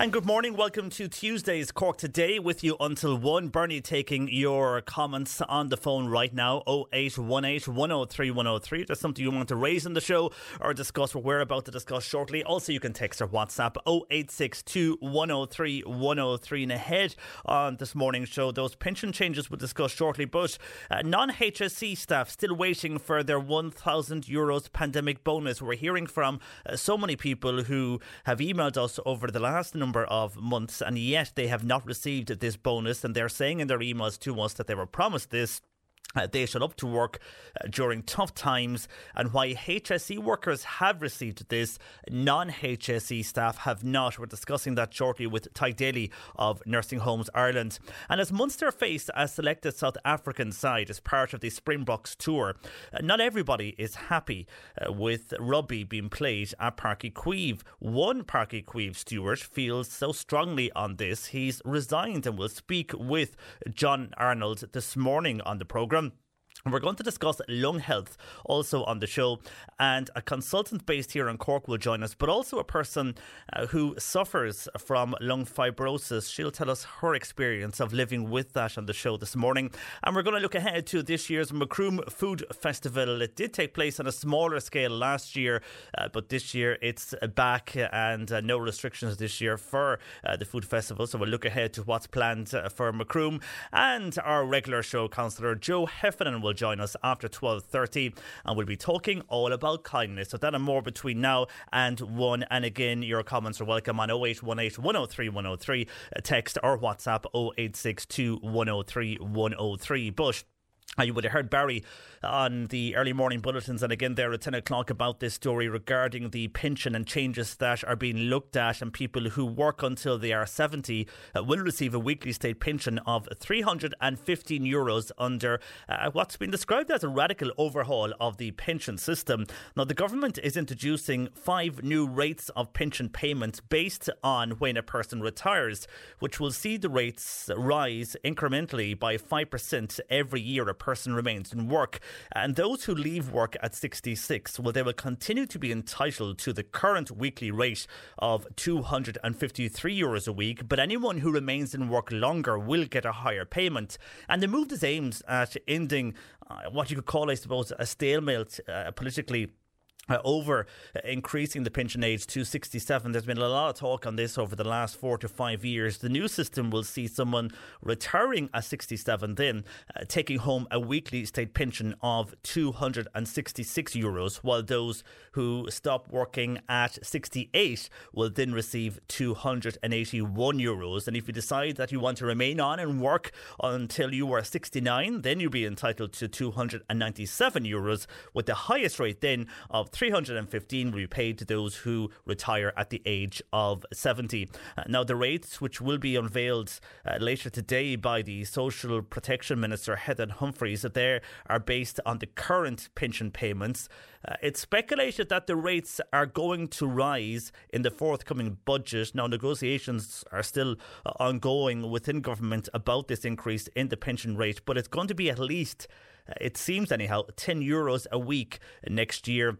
And good morning. Welcome to Tuesday's Cork Today with you until 1. Bernie taking your comments on the phone right now 0818 103 103. If there's something you want to raise in the show or discuss what we're about to discuss shortly. Also, you can text or WhatsApp 0862 103 103. And ahead on this morning's show, those pension changes we'll discuss shortly. But uh, non HSE staff still waiting for their 1,000 euros pandemic bonus. We're hearing from uh, so many people who have emailed us over the last number of months, and yet they have not received this bonus. And they're saying in their emails to us that they were promised this. Uh, they shut up to work uh, during tough times, and why HSE workers have received this, non HSE staff have not. We're discussing that shortly with Tadhg Daly of Nursing Homes Ireland. And as Munster faced a selected South African side as part of the Springboks tour, uh, not everybody is happy uh, with rugby being played at Páirc Uí Chaoimh. One Páirc Uí Chaoimh steward feels so strongly on this, he's resigned and will speak with John Arnold this morning on the programme. Pilgrim we're going to discuss lung health also on the show, and a consultant based here in Cork will join us, but also a person uh, who suffers from lung fibrosis. She'll tell us her experience of living with that on the show this morning. And we're going to look ahead to this year's Macroom Food Festival. It did take place on a smaller scale last year, uh, but this year it's back and uh, no restrictions this year for uh, the food festival. So we'll look ahead to what's planned uh, for Macroom. And our regular show councillor Joe Heffernan will join us after 12.30 and we'll be talking all about kindness. So that and more between now and 1. And again, your comments are welcome on 0818 103 103, uh, text or WhatsApp 0862 103 103. But you would have heard Barry on the early morning bulletins and again there at 10 o'clock about this story regarding the pension and changes that are being looked at and people who work until they are 70 uh, will receive a weekly state pension of 315 euros under uh, what's been described as a radical overhaul of the pension system. Now the government is introducing five new rates of pension payments based on when a person retires, which will see the rates rise incrementally by 5% every year person remains in work. And those who leave work at 66, well, they will continue to be entitled to the current weekly rate of 253 euros a week. But anyone who remains in work longer will get a higher payment. And the move is aimed at ending uh, what you could call, I suppose, a stalemate uh, politically uh, over increasing the pension age to 67. There's been a lot of talk on this over the last four to five years. The new system will see someone retiring at 67, then uh, taking home a weekly state pension of 266 euros, while those who stop working at 68 will then receive 281 euros. And if you decide that you want to remain on and work until you are 69, then you'll be entitled to 297 euros, with the highest rate then of 315 will be paid to those who retire at the age of 70. Uh, now, the rates, which will be unveiled uh, later today by the Social Protection Minister Heather Humphreys, that they are based on the current pension payments. Uh, it's speculated that the rates are going to rise in the forthcoming budget. Now, negotiations are still ongoing within government about this increase in the pension rate, but it's going to be at least it seems anyhow, 10 euros a week next year.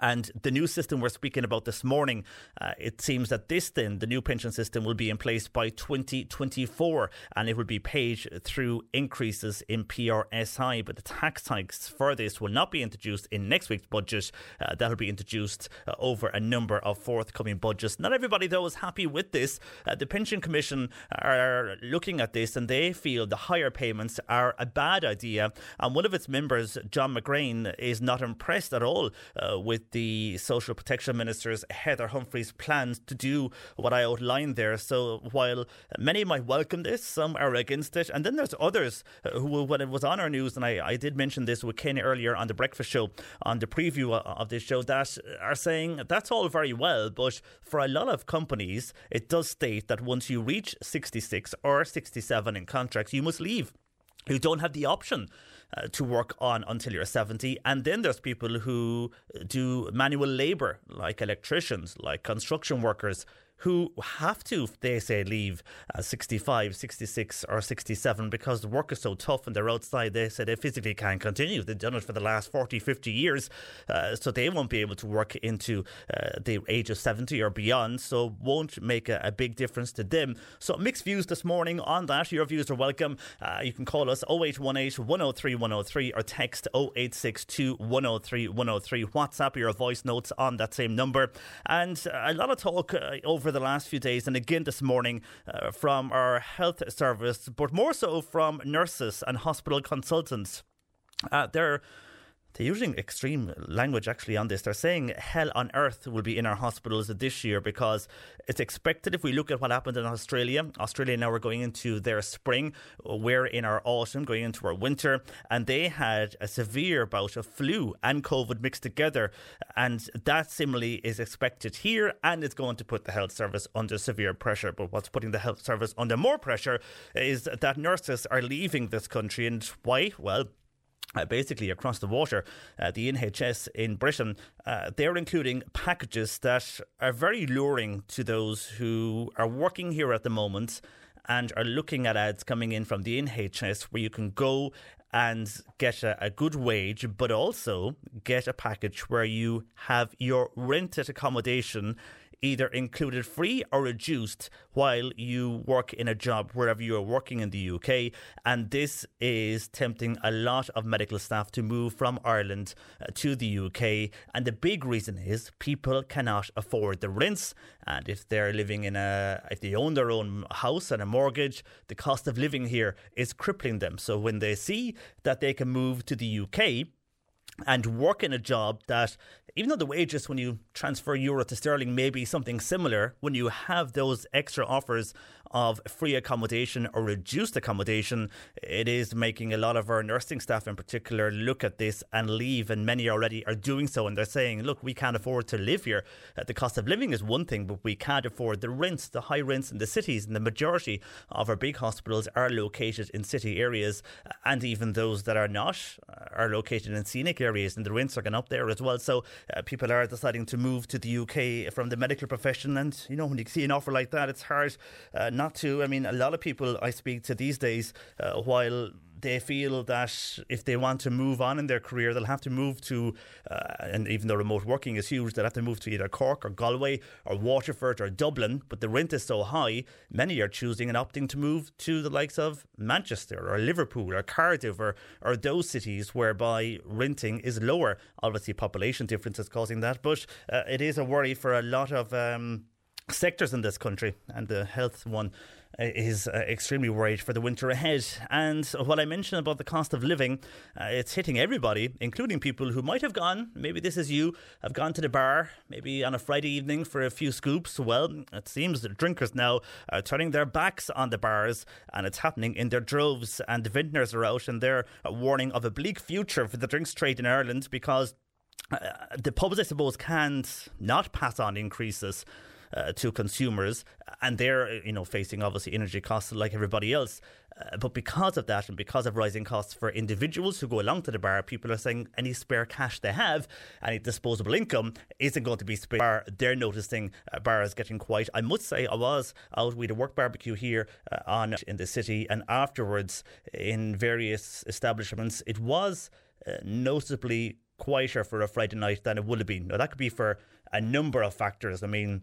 And the new system we're speaking about this morning, uh, it seems that this then, the new pension system, will be in place by 2024 and it will be paid through increases in PRSI. But the tax hikes for this will not be introduced in next week's budget. Uh, that will be introduced uh, over a number of forthcoming budgets. Not everybody, though, is happy with this. Uh, the Pension Commission are looking at this and they feel the higher payments are a bad idea. And one of its members, John McGrain, is not impressed at all uh, with the Social Protection Minister's Heather Humphreys' plans to do what I outlined there. So while many might welcome this, some are against it. And then there's others uh, who, when it was on our news, and I, I did mention this with Ken earlier on the breakfast show, on the preview of this show, that are saying that's all very well, but for a lot of companies, it does state that once you reach 66 or 67 in contracts, you must leave. You don't have the option uh, to work on until you're 70. And then there's people who do manual labour, like electricians, like construction workers, who have to, they say, leave at 65, 66, or 67 because the work is so tough and they're outside. They say they physically can't continue. They've done it for the last 40, 50 years, uh, so they won't be able to work into uh, the age of 70 or beyond, so won't make a, a, big difference to them. So mixed views this morning on that. Your views are welcome. Uh, you can call us 0818 103 103 or text 0862 103 103. WhatsApp your voice notes on that same number. And a lot of talk uh, over over the last few days and again this morning uh, from our health service, but more so from nurses and hospital consultants. Uh, they're they're using extreme language actually on this. They're saying hell on earth will be in our hospitals this year because it's expected if we look at what happened in Australia. Australia now we're going into their spring, we're in our autumn, going into our winter, and they had a severe bout of flu and COVID mixed together. And that similarly is expected here, and it's going to put the health service under severe pressure. But what's putting the health service under more pressure is that nurses are leaving this country. And why? Well, uh, basically across the water, uh, the NHS in Britain, uh, they're including packages that are very luring to those who are working here at the moment and are looking at ads coming in from the NHS where you can go and get a, a, good wage, but also get a package where you have your rented accommodation either included free or reduced while you work in a job wherever you are working in the UK. And this is tempting a lot of medical staff to move from Ireland uh, to the UK. And the big reason is people cannot afford the rents. And if they're living in a, if they own their own house and a mortgage, the cost of living here is crippling them. So when they see that they can move to the UK, and work in a job that, even though the wages when you transfer euro to sterling may be something similar, when you have those extra offers of free accommodation or reduced accommodation, it is making a lot of our nursing staff in particular look at this and leave. And many already are doing so. And they're saying, look, we can't afford to live here. Uh, the cost of living is one thing, but we can't afford the rents, the high rents in the cities. And the majority of our big hospitals are located in city areas. And even those that are not uh, are located in scenic areas. And the rents are going up there as well. So uh, people are deciding to move to the UK from the medical profession. And, you know, when you see an offer like that, it's hard uh, not to. I mean, a lot of people I speak to these days, uh, while they feel that if they want to move on in their career, they'll have to move to, uh, and even though remote working is huge, they'll have to move to either Cork or Galway or Waterford or Dublin. But the rent is so high, many are choosing and opting to move to the likes of Manchester or Liverpool or Cardiff or, or those cities whereby renting is lower. Obviously, population difference is causing that, but uh, it is a worry for a lot of. Um, sectors in this country, and the health one uh, is uh, extremely worried for the winter ahead. And what I mentioned about the cost of living, uh, it's hitting everybody, including people who might have gone, maybe this is you, have gone to the bar, maybe on a Friday evening for a few scoops. Well, it seems that drinkers now are turning their backs on the bars, and it's happening in their droves. And the vintners are out, and they're warning of a bleak future for the drinks trade in Ireland because. Uh, the pubs, I suppose, can't not pass on increases uh, to consumers, and they're you know facing obviously energy costs like everybody else. Uh, but because of that and because of rising costs for individuals who go along to the bar, people are saying any spare cash they have, any disposable income isn't going to be spare. They're noticing uh, bars getting quiet. I must say, I was out with a work barbecue here uh, on in the city, and afterwards in various establishments, it was uh, noticeably quieter for a Friday night than it would have been. Now, that could be for a number of factors. I mean,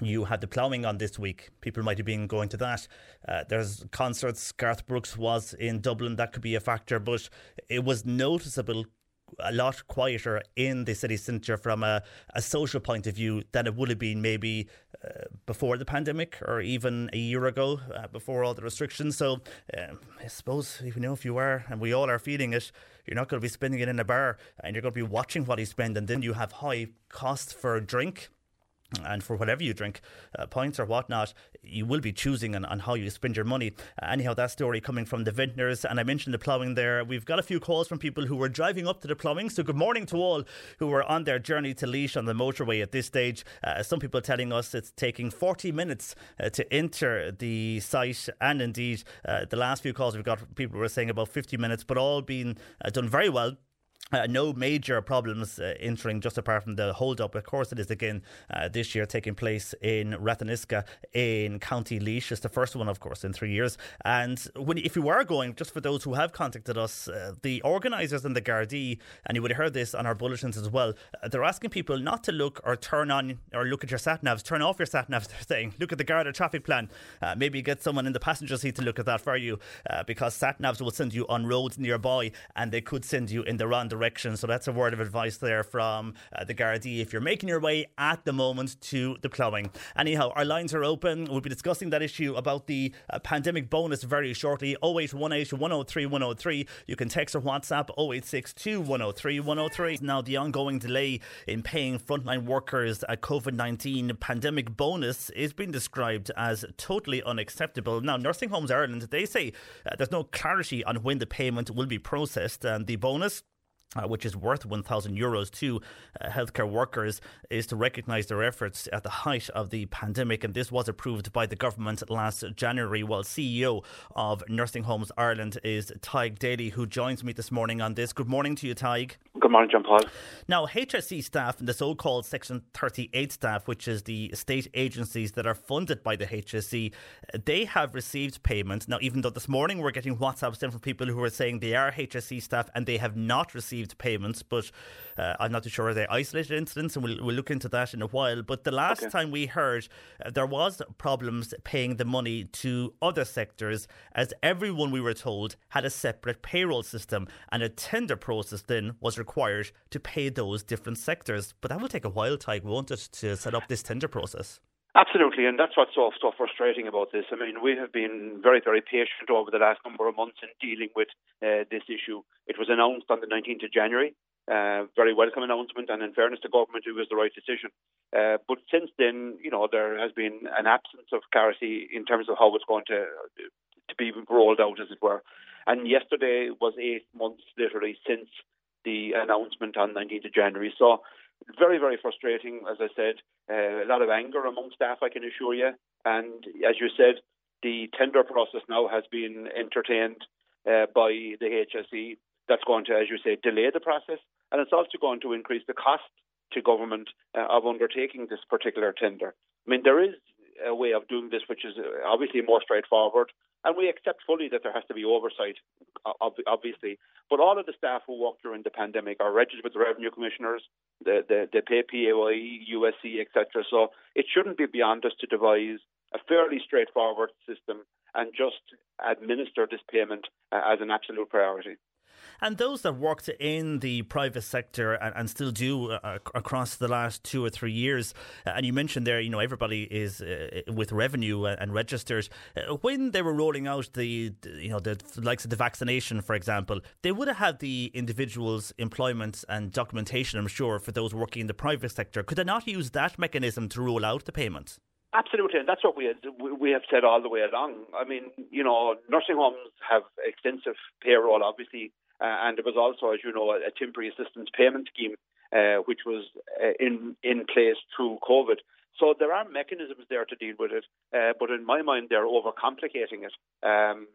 you had the ploughing on this week. People might have been going to that. Uh, there's concerts. Garth Brooks was in Dublin. That could be a factor, but it was noticeable a lot quieter in the city centre from a, a social point of view than it would have been maybe uh, before the pandemic or even a year ago uh, before all the restrictions. So um, I suppose you know if you are and we all are feeling it, you're not going to be spending it in a bar and you're going to be watching what you spend, and then you have high costs for a drink and for whatever you drink, uh, points or whatnot, you will be choosing on, on how you spend your money. Uh, anyhow, that story coming from the vintners, and I mentioned the ploughing there. We've got a few calls from people who were driving up to the ploughing. So, good morning to all who were on their journey to Laois on the motorway at this stage. Uh, some people telling us it's taking 40 minutes uh, to enter the site, and indeed, uh, the last few calls we've got, people were saying about 50 minutes, but all being uh, done very well. Uh, no major problems uh, entering just apart from the hold up. Of course, it is again uh, this year taking place in Ratheniska in County Laois. It's the first one, of course, in three years. And when, if you are going, just for those who have contacted us, uh, the organisers in the Gardaí, and you would have heard this on our bulletins as well, uh, they're asking people not to look or turn on or look at your sat navs, turn off your sat navs. They're saying, look at the Garda traffic plan. Uh, maybe get someone in the passenger seat to look at that for you because sat navs will send you on roads nearby and they could send you in the wrong direction. So that's a word of advice there from uh, the Gardaí if you're making your way at the moment to the ploughing. Anyhow, our lines are open. We'll be discussing that issue about the uh, pandemic bonus very shortly. 0818 103 103. You can text or WhatsApp 0862 103 103. Now, the ongoing delay in paying frontline workers a COVID 19 pandemic bonus is being described as totally unacceptable. Now, Nursing Homes Ireland, they say uh, there's no clarity on when the payment will be processed and the bonus uh, which is worth 1,000 euros to uh, healthcare workers, is to recognise their efforts at the height of the pandemic. And this was approved by the government last January. While CEO of Nursing Homes Ireland is Tadhg Daly, who joins me this morning on this. Good morning to you, Tadhg. Good morning, John Paul. Now, HSE staff and the so called Section 38 staff, which is the state agencies that are funded by the HSE, they have received payment. Now, even though this morning we're getting WhatsApps in from people who are saying they are HSE staff and they have not received payments, but uh, I'm not too sure are they isolated incidents, and we'll, we'll look into that in a while. But the last Okay. time we heard, uh, there was problems paying the money to other sectors, as everyone we were told had a separate payroll system, and a tender process then was required to pay those different sectors. But that will take a while, Tadhg, won't it, to set up this tender process? Absolutely, and that's what's so, so frustrating about this. I mean, we have been very, very patient over the last number of months in dealing with uh, this issue. It was announced on the 19th of January, uh, very welcome announcement, and in fairness to government, it was the right decision. Uh, but since then, you know, there has been an absence of clarity in terms of how it's going to to be rolled out, as it were. And yesterday was eight months, literally, since the announcement on 19th of January. So very, very frustrating, as I said. Uh, a lot of anger among staff, I can assure you. And as you said, the tender process now has been entertained uh, by the HSE. That's going to, as you say, delay the process. And it's also going to increase the cost to government uh, of undertaking this particular tender. I mean, there is a way of doing this which is uh, obviously more straightforward. And we accept fully that there has to be oversight, obviously. But all of the staff who worked during the pandemic are registered with the revenue commissioners. the they pay PAYE, USC, etc. So it shouldn't be beyond us to devise a fairly straightforward system and just administer this payment uh, as an absolute priority. And those that worked in the private sector and, and still do uh, across the last two or three years, uh, and you mentioned there, you know, everybody is uh, with revenue and, and. Uh, when they were rolling out the, you know, the likes of the vaccination, for example, they would have had the individual's employment and documentation, I'm sure, for those working in the private sector. Could they not use that mechanism to roll out the payment? Absolutely, and that's what we- we have said all the way along. I mean, you know, nursing homes have extensive payroll, obviously, uh, and there was also, as you know, a, a temporary assistance payment scheme uh, which was uh, in in place through COVID. So there are mechanisms there to deal with it, uh, but in my mind, they're overcomplicating it, um,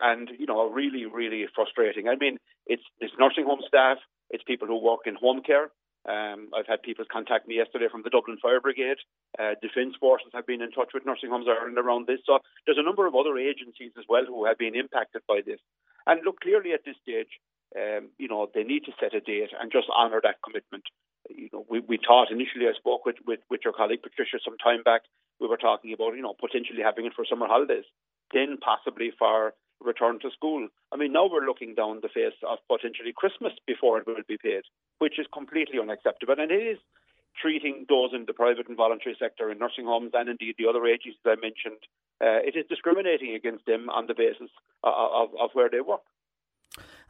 and you know, really, really frustrating. I mean, it's it's nursing home staff, it's people who work in home care. Um, I've had people contact me yesterday from the Dublin Fire Brigade. Uh, Defence Forces have been in touch with Nursing Homes Ireland around this. So there's a number of other agencies as well who have been impacted by this. And look, clearly at this stage, um, you know, they need to set a date and just honour that commitment. You know, we, we thought initially, I spoke with, with, with your colleague Patricia some time back, we were talking about, you know, potentially having it for summer holidays, then possibly for return to school. I mean, now we're looking down the face of potentially Christmas before it will be paid, which is completely unacceptable. And it is treating those in the private and voluntary sector in nursing homes and indeed the other agencies I mentioned, uh, it is discriminating against them on the basis of, of, of where they work.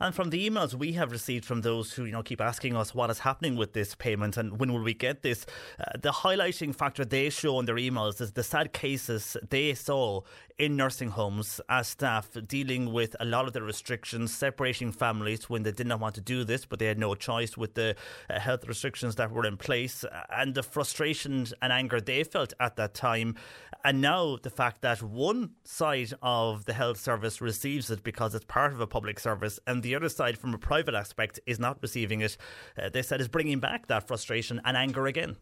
And from the emails we have received from those who you know keep asking us what is happening with this payment and when will we get this, uh, the highlighting factor they show in their emails is the sad cases they saw in nursing homes as staff dealing with a lot of the restrictions, separating families when they did not want to do this, but they had no choice with the uh, health restrictions that were in place, and the frustration and anger they felt at that time. And now the fact that one side of the health service receives it because it's part of a public service, and the other side, from a private aspect, is not receiving it, uh, they said is bringing back that frustration and anger again.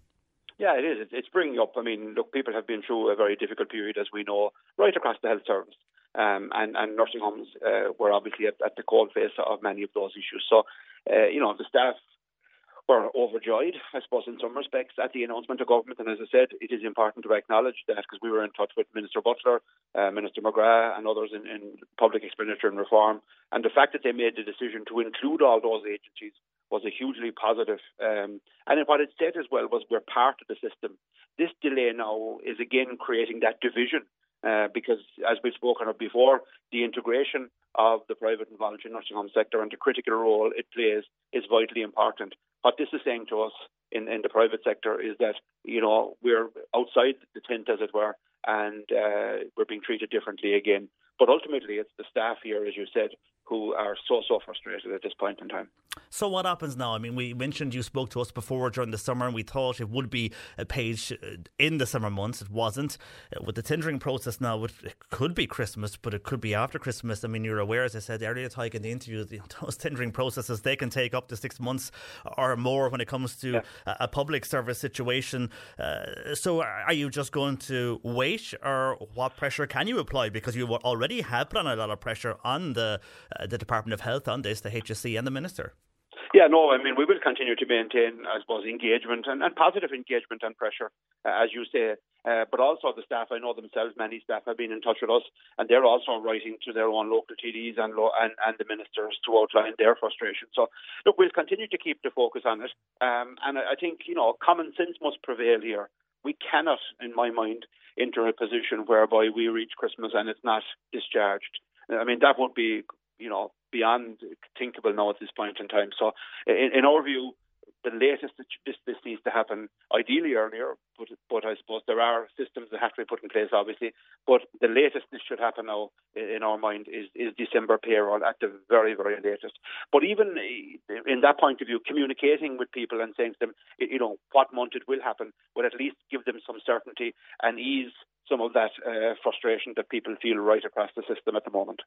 Yeah, it is. It's bringing up. I mean, look, people have been through a very difficult period, as we know, right across the health service. Um, and, and nursing homes uh, were obviously at, at the cold face of many of those issues. So, uh, you know, the staff were overjoyed, I suppose, in some respects, at the announcement of government. And as I said, it is important to acknowledge that because we were in touch with Minister Butler, uh, Minister McGrath, and others in, in public expenditure and reform. And the fact that they made the decision to include all those agencies was a hugely positive. Um, and what it said as well was we're part of the system. This delay now is again creating that division uh, because, as we've spoken of before, the integration of the private and voluntary nursing home sector and the critical role it plays is vitally important. What this is saying to us in, in the private sector is that, you know, we're outside the tent, as it were, and uh, we're being treated differently again. But ultimately, it's the staff here, as you said, who are so, so frustrated at this point in time. So, what happens now? I mean, we mentioned you spoke to us before during the summer, and we thought it would be a page uh, in the summer months. It wasn't. Uh, with the tendering process now, it could be Christmas, but it could be after Christmas. I mean, you're aware, as I said earlier, Tadhg, in the interview, those tendering processes, they can take up to six months or more when it comes to yeah. a, public service situation. Uh, so, are you just going to wait, or what pressure can you apply? Because you already have put on a lot of pressure on the uh, the Department of Health on this, the HSE and the Minister. Yeah, no, I mean, we will continue to maintain, I suppose, engagement and, and positive engagement and pressure, uh, as you say. Uh, but also the staff, I know themselves, many staff have been in touch with us, and they're also writing to their own local TDs and, lo- and, and the ministers to outline their frustration. So, look, we'll continue to keep the focus on it. Um, and I think, you know, common sense must prevail here. We cannot, in my mind, enter a position whereby we reach Christmas and it's not discharged. I mean, that would be you know, beyond thinkable now at this point in time. So, in, in our view, the latest that this this needs to happen, ideally earlier, but but I suppose there are systems that have to be put in place, obviously. But the latest this should happen now, in our mind, is is December payroll at the very very latest. But even eh, in that point of view, communicating with people and saying to them, you know, what month it will happen, would at least give them some certainty and ease some of that uh, frustration that people feel right across the system at the moment.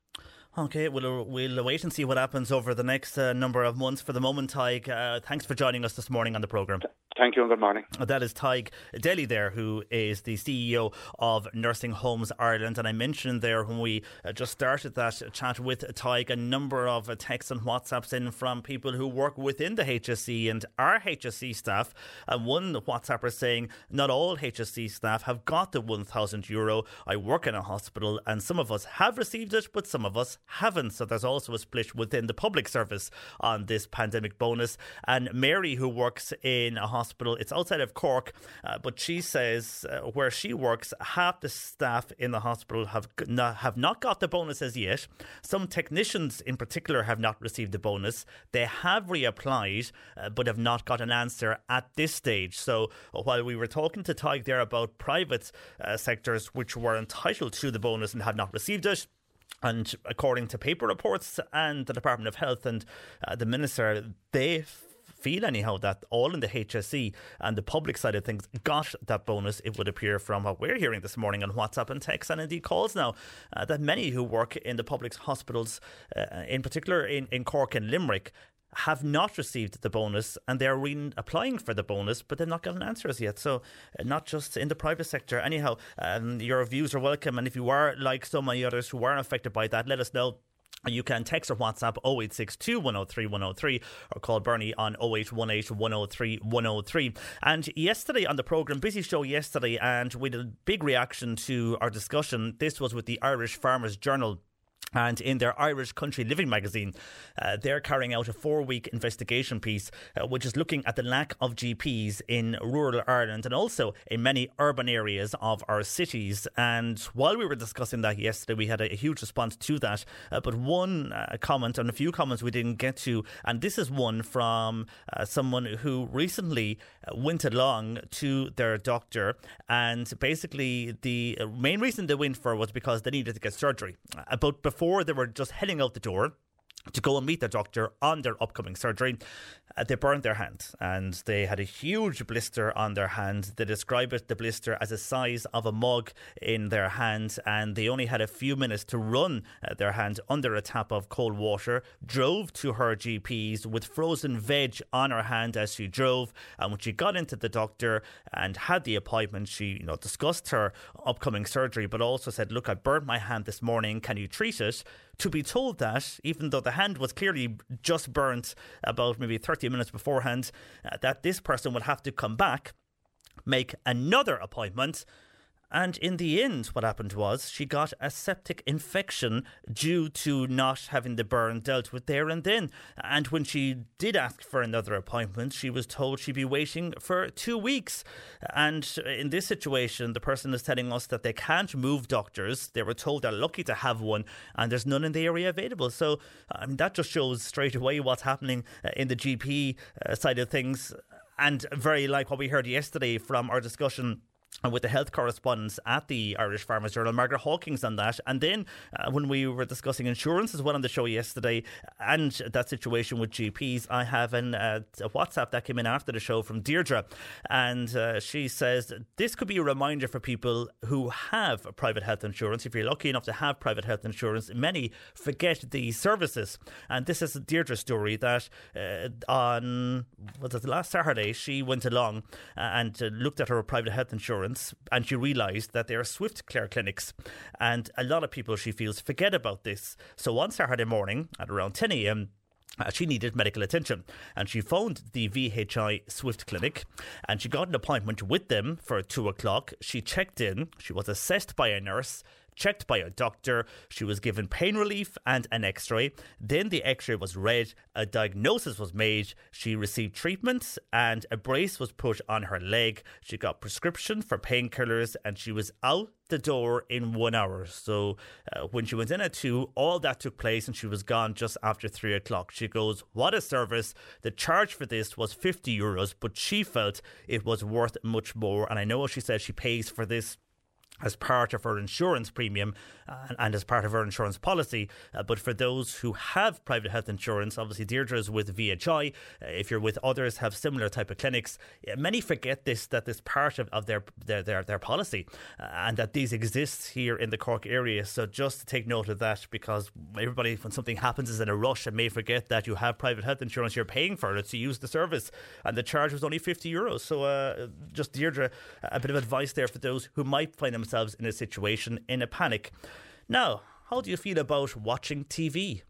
Okay, we'll, we'll wait and see what happens over the next uh, number of months. For the moment, Tadhg, uh, thanks for joining us this morning on the programme. Thank you and good morning. That is Tadhg Daly there, who is the CEO of Nursing Homes Ireland. And I mentioned there when we uh, just started that chat with Tadhg a number of uh, texts and WhatsApps in from people who work within the HSE and our HSE staff. And one WhatsApper saying, Not all HSE staff have got the 1,000 euro. I work in a hospital and some of us have received it, but some of us haven't. So there's also a split within the public service on this pandemic bonus. And Mary, who works in a hospital, hospital. It's outside of Cork, uh, but she says uh, where she works, half the staff in the hospital have not, have not got the bonuses yet. Some technicians, in particular, have not received the bonus. They have reapplied, uh, but have not got an answer at this stage. So while we were talking to Tadhg there about private uh, sectors which were entitled to the bonus and had not received it, and according to paper reports and the Department of Health and uh, the Minister, they feel anyhow that all in the HSE and the public side of things got that bonus, it would appear from what we're hearing this morning on WhatsApp and text and indeed calls now, uh, that many who work in the public hospitals, uh, in particular in, in Cork and Limerick, have not received the bonus and they're re- applying for the bonus, but they've not gotten answers yet. So, uh, not just in the private sector. Anyhow, um, your views are welcome. And if you are like so many others who are affected by that, let us know. You can text or WhatsApp 0862 103 103 or call Bernie on 0818 103 103. And yesterday on the programme, busy show yesterday, and we had a big reaction to our discussion. This was with the Irish Farmers Journal. And in their Irish Country Living magazine, uh, they're carrying out a four week investigation piece, uh, which is looking at the lack of GPs in rural Ireland and also in many urban areas of our cities. And while we were discussing that yesterday, we had a, a huge response to that. Uh, but one uh, comment and a few comments we didn't get to, and this is one from uh, someone who recently uh, went along to their doctor. And basically, the main reason they went for was because they needed to get surgery. About before they were just heading out the door to go and meet their doctor on their upcoming surgery. Uh, they burned their hand and they had a huge blister on their hand. They describe it, the blister, as the size of a mug in their hand, and they only had a few minutes to run uh, their hand under a tap of cold water. Drove to her GP's with frozen veg on her hand as she drove, and when she got into the doctor and had the appointment, she you know discussed her upcoming surgery, but also said, "Look, I burnt my hand this morning. Can you treat it?" To be told that, even though the hand was clearly just burnt about maybe 30 minutes beforehand, uh, that this person would have to come back, make another appointment. And in the end, what happened was she got a septic infection due to not having the burn dealt with there and then. And when she did ask for another appointment, she was told she'd be waiting for two weeks. And in this situation, the person is telling us that they can't move doctors. They were told they're lucky to have one, and there's none in the area available. So I mean, that just shows straight away what's happening uh, in the GP uh, side of things. And very like what we heard yesterday from our discussion with the health correspondents at the Irish Farmers Journal, Margaret Hawkins, on that. And then uh, when we were discussing insurance as well on the show yesterday and that situation with GPs, I have an, uh, a WhatsApp that came in after the show from Deirdre. And uh, she says this could be a reminder for people who have private health insurance. If you're lucky enough to have private health insurance, many forget these services. And this is Deirdre's story that uh, on, was it last Saturday, she went along uh, and looked at her private health insurance and she realised that there are Swift Care clinics. And a lot of people, she feels, forget about this. So on Saturday morning at around 10 a.m., uh, she needed medical attention and she phoned the VHI Swift Clinic and she got an appointment with them for two o'clock. She checked in, she was assessed by a nurse, checked by a doctor, she was given pain relief and an x ray. Then the x ray was read, a diagnosis was made, she received treatment, and a brace was put on her leg. She got prescription for painkillers and she was out the door in one hour. So uh, when she went in at two, all that took place and she was gone just after three o'clock. She goes, What a service. The charge for this was 50 euros, but she felt it was worth much more. And I know what she said she pays for this as part of her insurance premium uh, and as part of her insurance policy. Uh, but for those who have private health insurance, obviously Deirdre is with VHI. Uh, if you're with others, have similar type of clinics. Many forget this that this part of, of their, their their their policy and that these exist here in the Cork area. So just to take note of that, because everybody when something happens is in a rush and may forget that you have private health insurance. You're paying for it to use the service, and the charge was only fifty euros. So uh, just Deirdre, a bit of advice there for those who might find themselves in a situation in a panic. Now, how do you feel about watching TV?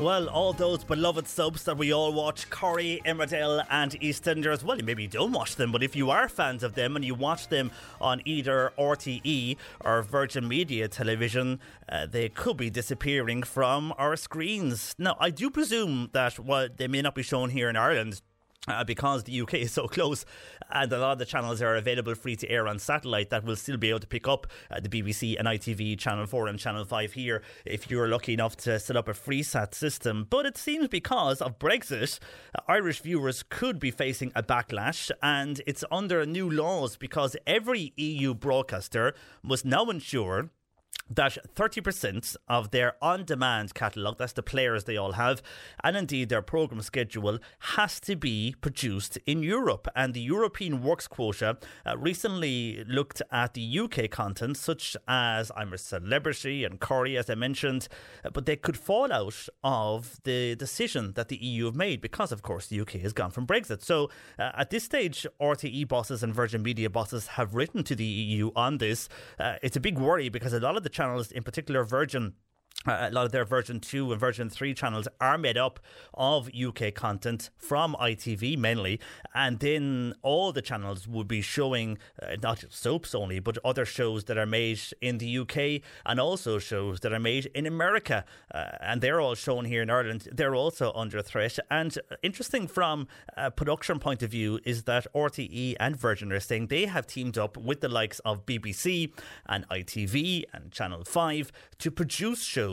Well, all those beloved soaps that we all watch, Corrie, Emmerdale, and EastEnders. Well, maybe you don't watch them, but if you are fans of them and you watch them on either RTE or Virgin Media Television, uh, they could be disappearing from our screens. Now, I do presume that while they may not be shown here in Ireland, uh, because the UK is so close and a lot of the channels are available free to air on satellite that will still be able to pick up uh, the BBC and ITV Channel 4 and Channel 5 here if you're lucky enough to set up a free sat system. But it seems because of Brexit, uh, Irish viewers could be facing a backlash and it's under new laws because every EU broadcaster must now ensure that 30% of their on demand catalogue, that's the players they all have, and indeed their programme schedule, has to be produced in Europe. And the European Works Quota uh, recently looked at the UK content, such as I'm a Celebrity and Corrie, as I mentioned, uh, but they could fall out of the decision that the EU have made because, of course, the UK has gone from Brexit. So uh, at this stage, RTE bosses and Virgin Media bosses have written to the EU on this. Uh, it's a big worry because a lot of the channels, in particular Virgin, uh, a lot of their Virgin 2 and Virgin 3 channels are made up of UK content from ITV mainly, and then all the channels would be showing uh, not soaps only, but other shows that are made in the UK and also shows that are made in America. Uh, and they're all shown here in Ireland. They're also under threat. And interesting from a production point of view is that RTE and Virgin are saying they have teamed up with the likes of BBC and ITV and Channel 5 to produce shows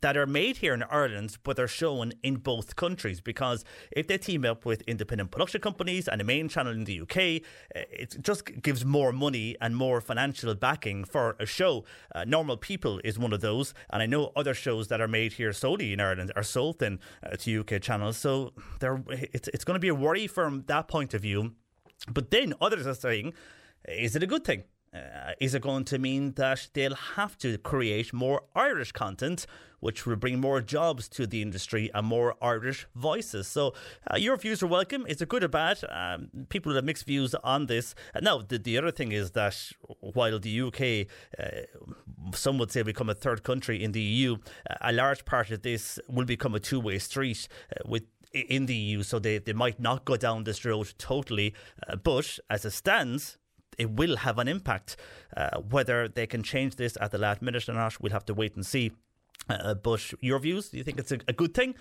that are made here in Ireland, but they're shown in both countries. Because if they team up with independent production companies and a main channel in the UK, eh, it just gives more money and more financial backing for a show. Uh, Normal People is one of those, and I know other shows that are made here solely in Ireland are sold then uh, to UK channels. So there, it's it's going to be a worry from that point of view. But then others are saying, is it a good thing? Uh, is it going to mean that they'll have to create more Irish content, which will bring more jobs to the industry and more Irish voices? So, uh, your views are welcome. Is it good or bad? Um, people have mixed views on this. Uh, now, the, the other thing is that while the UK, uh, some would say, become a third country in the EU, uh, a large part of this will become a two way street uh, with in the EU, so they, they might not go down this road totally. Uh, but as it stands, it will have an impact. Uh, whether they can change this at the last minute or not, we'll have to wait and see. Uh, but your views? Do you think it's a, a good thing,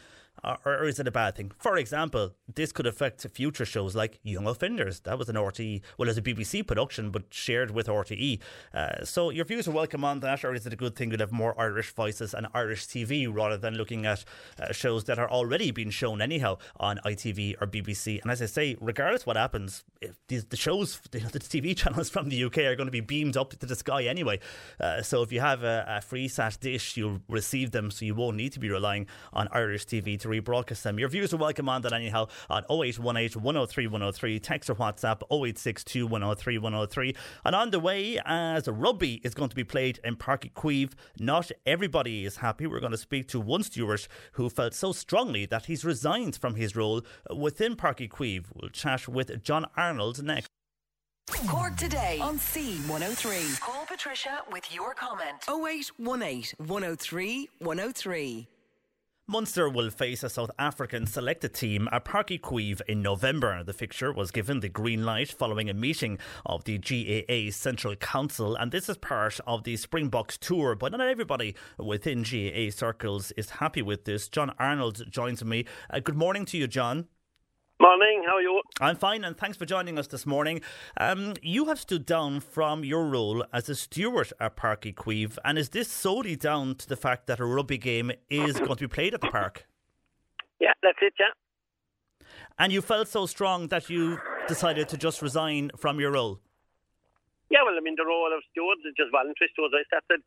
or, or, is it a bad thing? For example, this could affect future shows like Young Offenders. That was an RTE, well, as a BBC production, but shared with RTE. Uh, so your views are welcome on that, or is it a good thing to have more Irish voices and Irish TV rather than looking at uh, shows that are already being shown anyhow on ITV or BBC? And as I say, regardless what happens, the shows, the, the TV channels from the UK are going to be beamed up to the sky anyway. Uh, so if you have a, a free sat dish, you'll receive them, so you won't need to be relying on Irish TV to rebroadcast them. Your views are welcome on that anyhow on 0818 103 103, text or WhatsApp 0862 103 103. And on the way, as rugby is going to be played in Páirc Uí Chaoimh, not everybody is happy. We're going to speak to one steward who felt so strongly that he's resigned from his role within Páirc Uí Chaoimh. We'll chat with John Arnold next. Cork today on C103. Call Patricia with your comment. 0818 103 103. Munster will face a South African selected team at Páirc Uí Chaoimh in November. The fixture was given the green light following a meeting of the GAA Central Council, and this is part of the Springboks tour. But not everybody within GAA circles is happy with this. John Arnold joins me. Uh, good morning to you, John. Morning, how are you? I'm fine, and thanks for joining us this morning. Um, you have stood down from your role as a steward at Páirc Uí Chaoimh, and is this solely down to the fact that a rugby game is going to be played at the park? Yeah, that's it, yeah. And you felt so strong that you decided to just resign from your role? Yeah, well, I mean, the role of steward is just voluntary steward. I started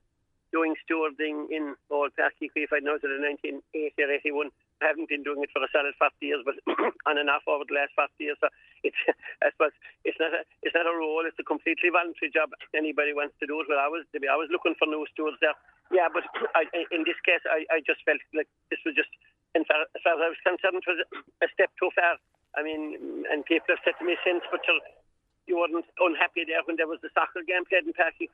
doing stewarding in Old Páirc Uí Chaoimh, I know, in 1980 or 81. Haven't been doing it for a solid 50 years, but on and off over the last 50 years. So it's, I suppose, it's not a, it's not a role. It's a completely voluntary job. Anybody wants to do it. Well, I was, I was looking for new stewards there. Yeah, but I, in this case, I, I just felt like this was just, as far, as I was concerned, it was a step too far. I mean, and people have said to me since, but you weren't unhappy there when there was the soccer game played in Parky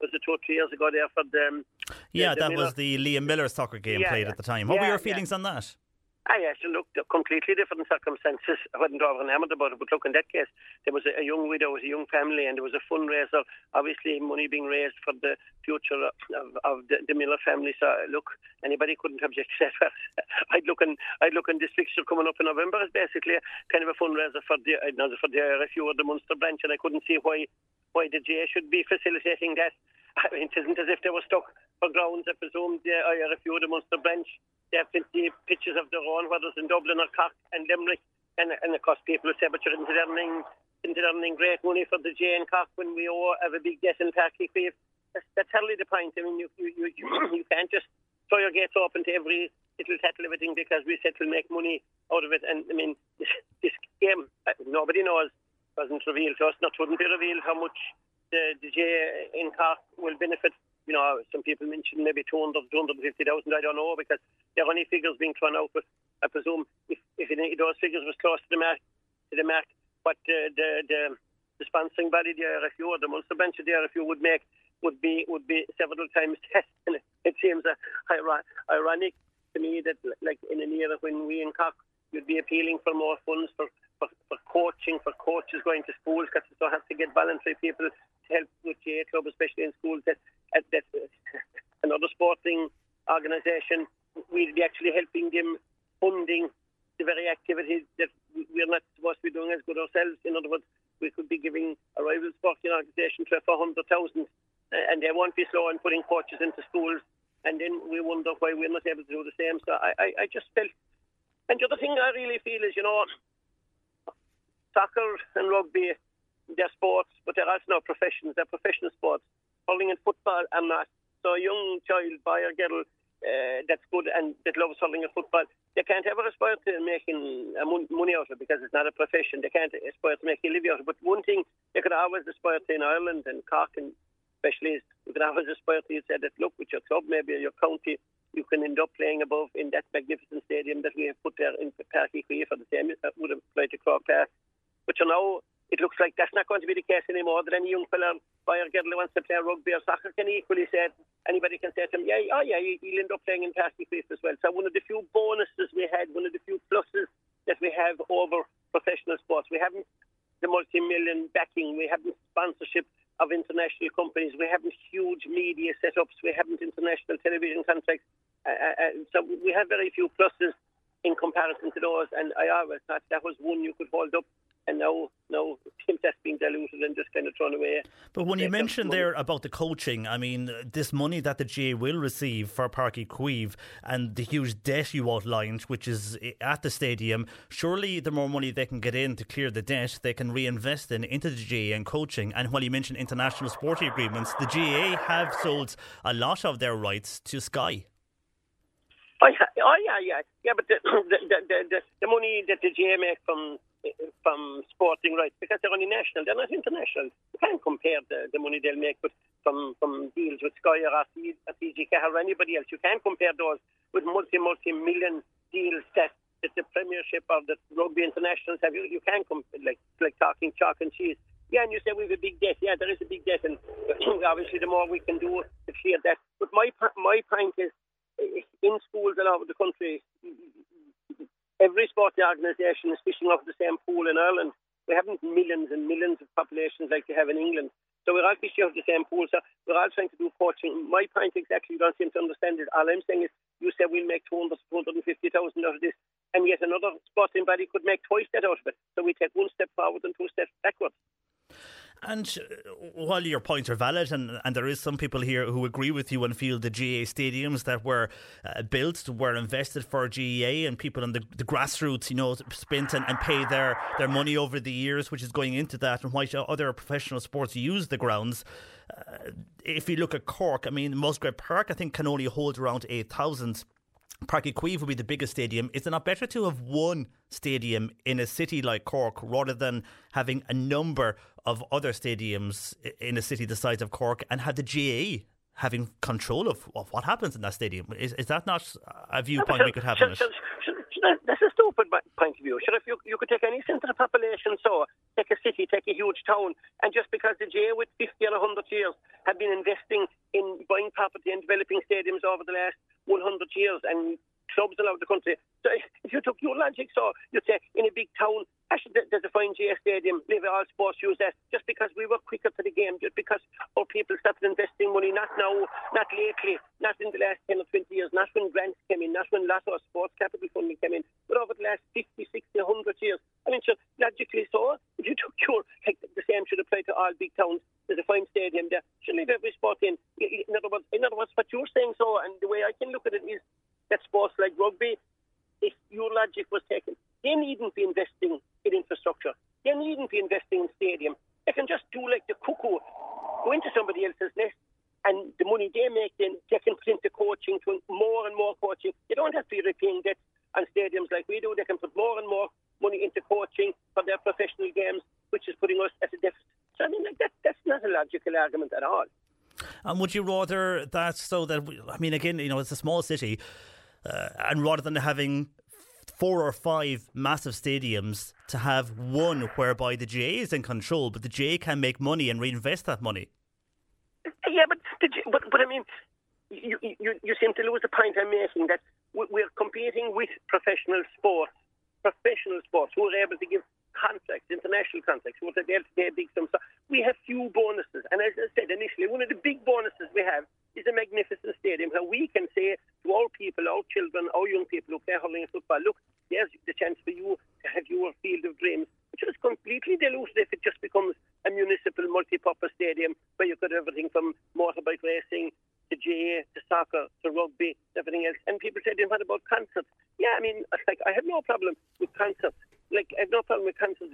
was it two or three years ago there for the. Um, yeah, the, that Miller. was the Liam Miller soccer game Yeah, played yeah. at the time. What were Yeah, your yeah. feelings on that? Ah, yes, look, completely different circumstances. I wasn't over enamoured about it, but look, in that case, there was a, young widow, was a young family, and there was a fundraiser, obviously money being raised for the future of, of the, the Miller family. So, look, anybody couldn't object to that. I'd look in, I'd look in this fixture coming up in November as basically kind of a fundraiser for the, not for the RFU or the Munster branch, and I couldn't see why why the GA should be facilitating that. I mean, it isn't as if they were stuck for grounds. I presume the IRFU, the Munster branch, 50 pitches of their own, whether it's in Dublin or Cork and Limerick. And, and of course, people say, but you're into earning, into earning great money for the GA and Cork when we all have a big debt in Páirc Uí Chaoimh. That's, that's hardly the point. I mean, you, you, you, you can't just throw your gates open to every little settle everything because we said we'll make money out of it. And I mean, this, this game, uh, nobody knows wasn't revealed to us, not wouldn't be revealed how much the, the J in Cork will benefit. You know, some people mentioned maybe 200, 250,000, I don't know, because there are only figures being thrown out, but I presume if, if any of those figures was close to the mark, to the mark, what uh, the, the, the sponsoring body, the RFU, or the Munster bench of the RFU would make would be would be several times less. And it seems uh, ironic to me that, like in an era when we in Cork you'd be appealing for more funds for, for, for coaching, for coaches going to schools, because they have to get voluntary people to help with GA Club, especially in schools. That, that another sporting organisation, we'd be actually helping them funding the very activities that we're not supposed to be doing as good ourselves. In other words, we could be giving a rival sporting organisation to 400,000 eh, and they won't be slow in putting coaches into schools. And then we wonder why we're not able to do the same. So I, I, I just felt and the other thing I really feel is, you know, soccer and rugby, they're sports, but they're also not professions. They're professional sports. Hurling and football are not. So a young child, boy or girl, uh, that's good and that loves hurling and football, they can't ever aspire to making uh, money out of it because it's not a profession. They can't aspire to make a living out of it. But one thing they could always aspire to in Ireland and Cork and especially is you could always aspire to, you said that, look, with your club, maybe your county, you can end up playing above in that magnificent stadium that we have put there in Páirc Uí Chaoimh for the same that would have played to Croke Park. But you know, it looks like that's not going to be the case anymore. That any young fella, boy or girl wants to play rugby or soccer can equally say, anybody can say to him, yeah, oh yeah, he'll end up playing in Páirc Uí Chaoimh as well. So one of the few bonuses we had, one of the few pluses that we have over professional sports, we haven't the multi-million backing, we haven't sponsorship of international companies, we haven't huge media setups, we haven't international television contracts. Uh, uh, so we have very few pluses in comparison to those, and I always thought that was one you could hold up. And now, now, that's being diluted and just kind of thrown away. But when you mentioned there about the coaching, I mean, this money that the GA will receive for Páirc Uí Chaoimh and the huge debt you outlined, which is at the stadium, surely the more money they can get in to clear the debt, they can reinvest in into the GA and coaching. And while you mentioned international sporting agreements, the GA have sold a lot of their rights to Sky. Oh yeah, oh, yeah, yeah, yeah. But the the, the, the, the money that the GA make from from sporting rights because they're only national, they're not international. You can't compare the, the money they'll make with from from deals with Sky or RTGK or anybody else. You can't compare those with multi multi million deals that that the Premiership or the Rugby Internationals have. You, you can't compare like like talking chalk and cheese. Yeah, and you say we have a big debt. Yeah, there is a big debt, and obviously the more we can do to clear that. But my my point is in schools all over the country, every sporting organisation is fishing off the same pool in Ireland. We haven't millions and millions of populations like they have in England. So we're all fishing off the same pool. So we're all trying to do coaching. My point exactly, you don't seem to understand it. All I'm saying is you say we'll make 200, 250,000 out of this, and yet another sporting body could make twice that out of it. So we take one step forward and two steps backwards. And uh, while your points are valid, and, and there is some people here who agree with you and feel the GA stadiums that were uh, built were invested for GA and people on the, the grassroots, you know, spent and, and pay their, their money over the years, which is going into that, and why other professional sports use the grounds. Uh, if you look at Cork, I mean, Musgrave Park, I think, can only hold around 8,000 Páirc Uí Chaoimh would be the biggest stadium. Is it not better to have one stadium in a city like Cork rather than having a number of other stadiums in a city the size of Cork and have the GA having control of, of what happens in that stadium? Is, is that not a viewpoint we could have on it? That's a stupid point of view. Sure, if you, you could take any centre of population, so take a city, take a huge town, and just because the GA with 50 or 100 years have been investing in buying property and developing stadiums over the last 100 years and clubs all over the country. So if you you took your logic, so you'd say in a big town, actually, there- there's a fine GA stadium, live all sports use that, just because we were quicker to the game, just because our people started investing money, not now, not lately, not in the last 10 or 20 years, not when grants came in, not when Lotto or sports capital funding came in, but over the last 50, 60, 100 years. I mean, so logically so, if you took your, like the same should apply to all big towns, there's a fine stadium there, should leave every sport in. In other words, in other words, what you're saying so, and the way I can look at it is that sports like rugby, if your logic was taken, they needn't be investing in infrastructure. They needn't be investing in stadium. They can just do like the cuckoo, go into somebody else's nest, and the money they make, then they can put into coaching, to more and more coaching. They don't have to be repaying debt on stadiums like we do. They can put more and more money into coaching for their professional games, which is putting us at a deficit. So I mean, like that, that's not a logical argument at all. And would you rather that so that, I mean, again, you know, it's a small city, uh, and rather than having four or five massive stadiums, to have one whereby the GA is in control, but the GA can make money and reinvest that money? Yeah, but but, but I mean, you, you you seem to lose the point I'm making that we- we're competing with professional sports, professional sports who are able to give contracts, international are able to pay big sums. So we have few bonuses, and as I said initially, one of the big bonuses we have is a magnificent stadium where we can say to our people, our children, our young people who play hurling and football, look, there's the chance for you to have your field of dreams, which is completely diluted if it just becomes a municipal multi-purpose stadium where you could have everything from motorbike racing to GA to soccer to rugby, everything else. And people then what about concerts? Yeah, I mean, like I have no problem with concerts. Like I have no problem with concerts.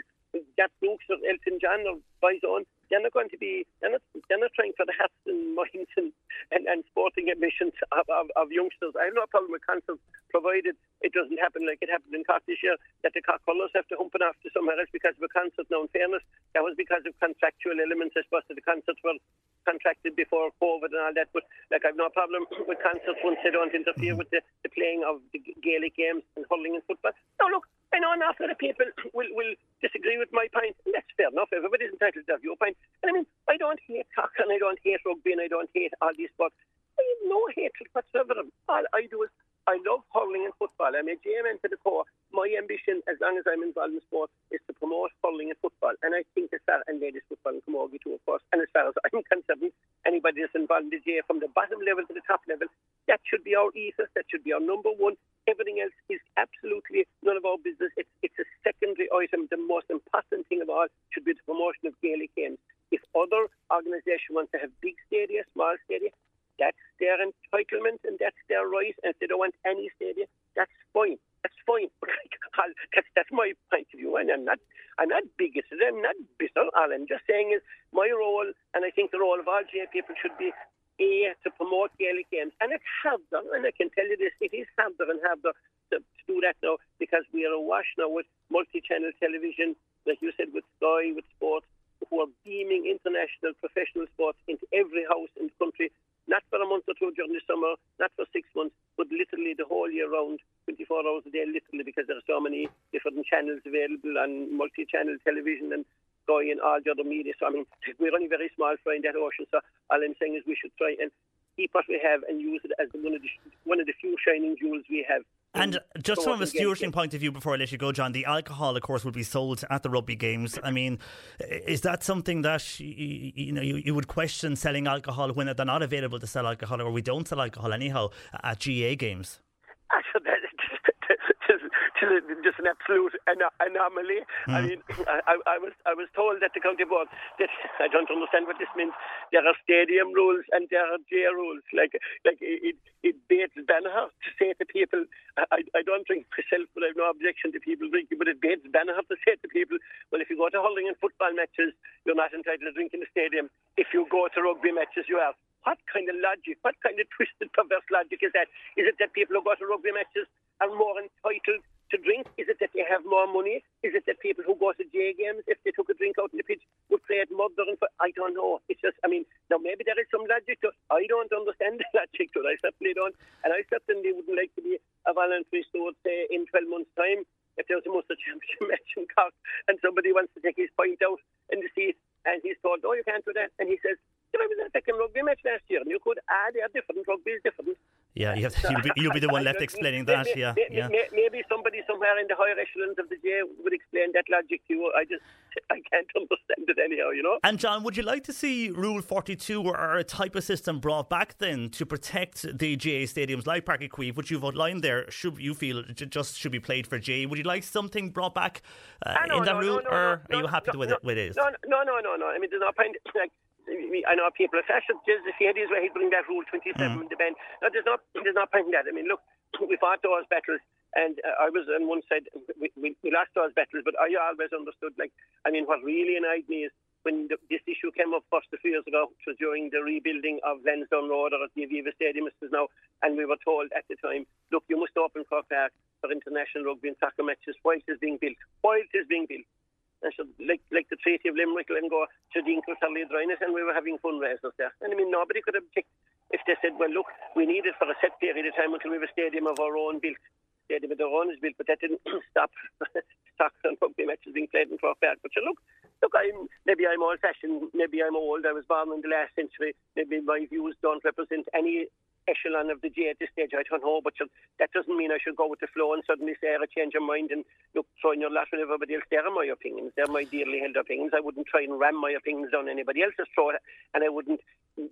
That Brooks or Elton John or Boyzone, they're not going to be. They're not. They're not trying for the hats and minds and, and, and sporting admissions of, of, of youngsters. I have no problem with concerts, provided it doesn't happen like it happened in Cork this year. That the Cork colours have to hump it off to somewhere else because of a concert. Now, in fairness, that was because of contractual elements. I suppose that the concerts were contracted before COVID and all that. But like, I've no problem with concerts once they don't interfere mm-hmm. with the, the playing of the Gaelic games and hurling and football. Now, look, I know enough of the people will, will disagree with my point. And that's fair enough. Everybody's entitled to have your point. And I mean, I don't hate Cork and I don't hate rugby and I don't hate all these sports. I have no hatred whatsoever. All I do is I love hurling and football. I'm a GMN to the core. My ambition, as long as I'm involved in sport, is to promote hurling and football. And I think as far and ladies football and camogie too, of course. And as far as I'm concerned, anybody that's involved in the GA from the bottom level to the top level, that should be our ethos. That should be our number one. Everything else is absolutely none of our business. It's, it's a secondary item. The most important thing of all should be the promotion of Gaelic games. If other organisations want to have big stadia, small stadia, that's their entitlement and that's their right. And if they don't want any stadia, that's fine. That's fine. that's, that's my point of view. And I'm not, I'm not bigoted. I'm not bitter. All I'm just saying is my role, and I think the role of all GA people should be A, to promote Gaelic games. And it's harder, and I can tell you this, it is harder and harder to, to do that now because we are awash now with multi-channel television, like you said, with Sky, with sports, who are beaming international professional sports into every house in the country, not for a month or two during the summer, not for six months, but literally the whole year round, 24 hours a day, literally, because there are so many different channels available on multi-channel television and Sky and all the other media. So, I mean, we're only very small fry in that ocean, so all I'm saying is we should try and keep what we have and use it as one of the, one of the few shining jewels we have. And just from a stewardship point of view, before I let you go, John, the alcohol, of course, will be sold at the rugby games. I mean, is that something that you, you know you, you would question selling alcohol when they're not available to sell alcohol, or we don't sell alcohol anyhow at GA games? Actually, just, an absolute ano- anomaly. I hmm. mean, I, I- was I was told that the county board that I don't understand what this means. There are stadium rules and there are J rules. Like like it it baits Banagher to say to people, I, I don't drink myself, but I have no objection to people drinking. But it baits Banagher to say to people, well, if you go to hurling and football matches, you're not entitled to drink in the stadium. If you go to rugby matches, you are. What kind of logic, what kind of twisted, perverse logic is that? Is it that people who go to rugby matches are more entitled to drink? Is it that they have more money? Is it that people who go to J games, if they took a drink out in the pitch, would play at mother and I don't know. It's just, I mean, now maybe there is some logic to. I don't understand the logic to it. I certainly don't. And I certainly wouldn't like to be a voluntary steward, say, in 12 months' time. If there was a Munster Championship match in Cork and somebody wants to take his point out in the seat and he's told, oh, you can't do that. And he says, I was a rugby match last year, and you could add there different rugby is different. Yeah, you have to, you'll, be, you'll be the one left explaining that. Maybe- Yeah, yeah. Maybe somebody somewhere in the higher echelons of the J would explain that logic to you. I just, I can't understand it anyhow, you know. And John, would you like to see Rule 42 or a type of system brought back then to protect the GA stadiums like Páirc Uí Chaoimh, which you've outlined there, should you feel j- just should be played for GA? Would you like something brought back uh, Ah, no, in that no, rule, no, no, or no, are you happy no, with it with it? No, no, no, no, no. I mean, there's no point. Like, I know people are fashion. Just if he had his way, he'd bring that rule 27 Mm. in the bend. No, there's not. There's no point in that. I mean, look, we fought those battles, and uh, I was on one side. We, we, we lost those battles, but I always understood. Like, I mean, what really annoyed me is when the, this issue came up first a few years ago, which was during the rebuilding of Lansdowne Road or at the Aviva Stadium, as it is now, and we were told at the time, look, you must open Croke Park for international rugby and soccer matches while it is being built. While it is being built. And so, like like the Treaty of Limerick and go to Dinkle, Surrey, Dryness, and we were having fundraisers there. And I mean, nobody could object if they said, well, look, we need it for a set period of time until we have a stadium of our own built. Stadium of our own is built, but that didn't stop soccer and rugby matches being played in Croke Park. But so look, look, I'm maybe I'm old-fashioned, maybe I'm old. I was born in the last century. Maybe my views don't represent any echelon of the G at this stage. I don't know, but that doesn't mean I should go with the flow and suddenly say I change your mind and look throw in your lot with everybody else. They're my opinions. They're my dearly held opinions. I wouldn't try and ram my opinions down anybody else's throat, and I wouldn't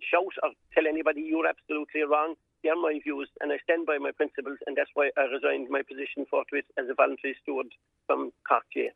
shout or tell anybody you're absolutely wrong. They're my views, and I stand by my principles, and that's why I resigned my position forthwith as a voluntary steward from Cork GA.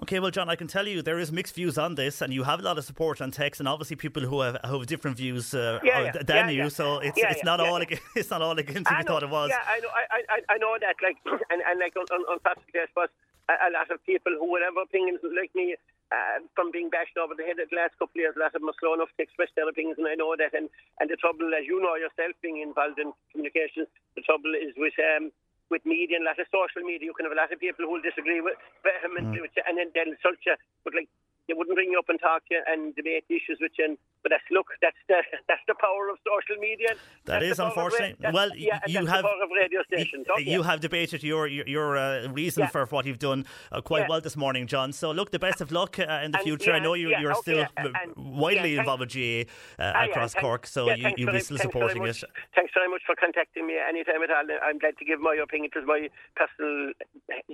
Okay, well, John, I can tell you there is mixed views on this, and you have a lot of support on text, and obviously people who have, who have different views uh, Yeah, yeah, than yeah, you. So it's it's not all yeah. it's not all against you thought it was. Yeah, I know. I, I, I know that. Like, and, and like on, on, on Patrick's Day, I suppose a, a lot of people who would have opinions like me, uh, from being bashed over the head the last couple of years, a lot of them are slow enough to express their opinions, and I know that. And and the trouble, as you know yourself, being involved in communications, the trouble is with um with media and a lot of social media. You can have a lot of people who will disagree with vehemently Mm. with you, and then they'll insult you, but like. They wouldn't bring you up and talk to you and debate issues with you. And, but that's look, that's the that's the power of social media. That That's is of ra- unfortunate. Well, yeah, you have of radio stations. y- okay? you have debated your your, your uh, reason Yeah. for what you've done uh, quite Yeah. well this morning, John. So look, the best of luck uh, in the And, future. I know you, you're okay, still and- uh, widely involved with GA uh, Ah, across Cork, so you, you'll be still supporting it. Thanks very much for contacting me anytime at all. I'm glad to give my opinion. It was my personal,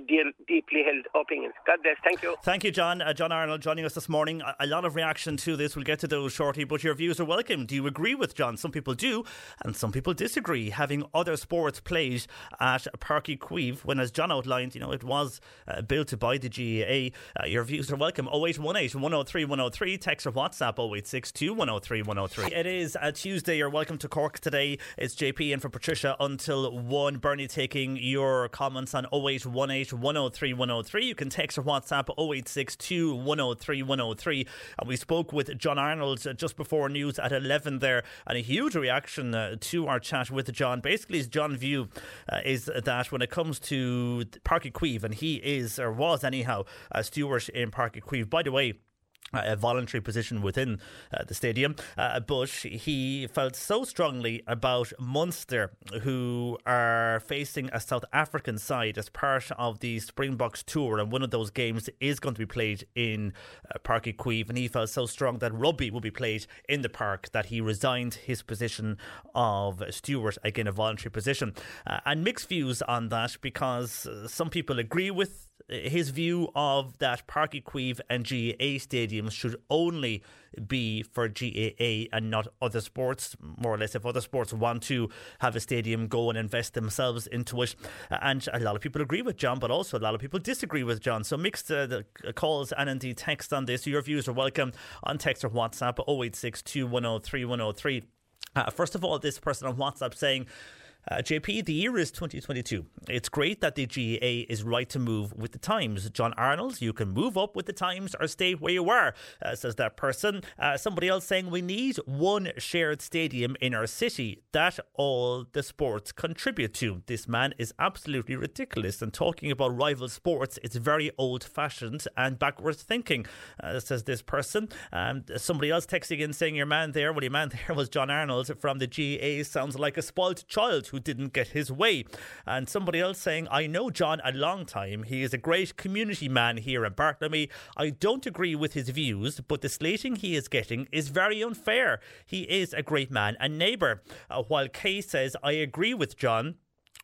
dear, deeply held opinion. God bless. Thank you. Thank you, John. Uh, John Arnold joining us this morning. A, lot of reaction to this. We'll get to those shortly, but your views are welcome. Do you agree with John? Some people do, and some people disagree. Having other sports played at Páirc Uí Chaoimh, when, as John outlined, you know, it was uh, built by the GAA. Uh, your views are welcome. 0818 103 103. Text or WhatsApp 0862 103 103. It is a Tuesday. You're welcome to Cork today. It's JP in for Patricia until 1. Bernie taking your comments on 0818 103 103. You can text or WhatsApp 0862 103 103. And we spoke with John Arnold uh, just before news at 11 there, and a huge reaction uh, to our chat with John. Basically, his John view uh, is that when it comes to Páirc Uí Chaoimh, and he is, or was anyhow, a steward in Páirc Uí Chaoimh. By the way, a voluntary position within uh, the stadium. Uh, but he felt so strongly about Munster, who are facing a South African side as part of the Springboks tour, and one of those games is going to be played in uh, Páirc Uí Chaoimh. And he felt so strong that rugby will be played in the park that he resigned his position of steward, again, a voluntary position. Uh, and mixed views on that because uh, some people agree with his view of that Páirc Uí Chaoimh and GAA stadiums should only be for GAA and not other sports, more or less. If other sports want to have a stadium, go and invest themselves into it. And a lot of people agree with John, but also a lot of people disagree with John. So mixed uh, the calls and indeed text on this. Your views are welcome on text or WhatsApp 0862 103 103. Uh, first of all, this person on WhatsApp saying, uh, JP, the year is 2022. It's great that the GAA is right to move with the times. John Arnold, you can move up with the times or stay where you are, uh, says that person. Uh, somebody else saying we need one shared stadium in our city that all the sports contribute to. This man is absolutely ridiculous. And talking about rival sports, it's very old fashioned and backwards thinking, uh, says this person. Um, somebody else texting in saying your man there, well, your man there was John Arnold from the GAA. Sounds like a spoiled child who didn't get his way. And somebody else saying, I know John a long time. He is a great community man here in Bartlemy. I don't agree with his views, but the slating he is getting is very unfair. He is a great man and neighbour. Uh, while Kay says, I agree with John.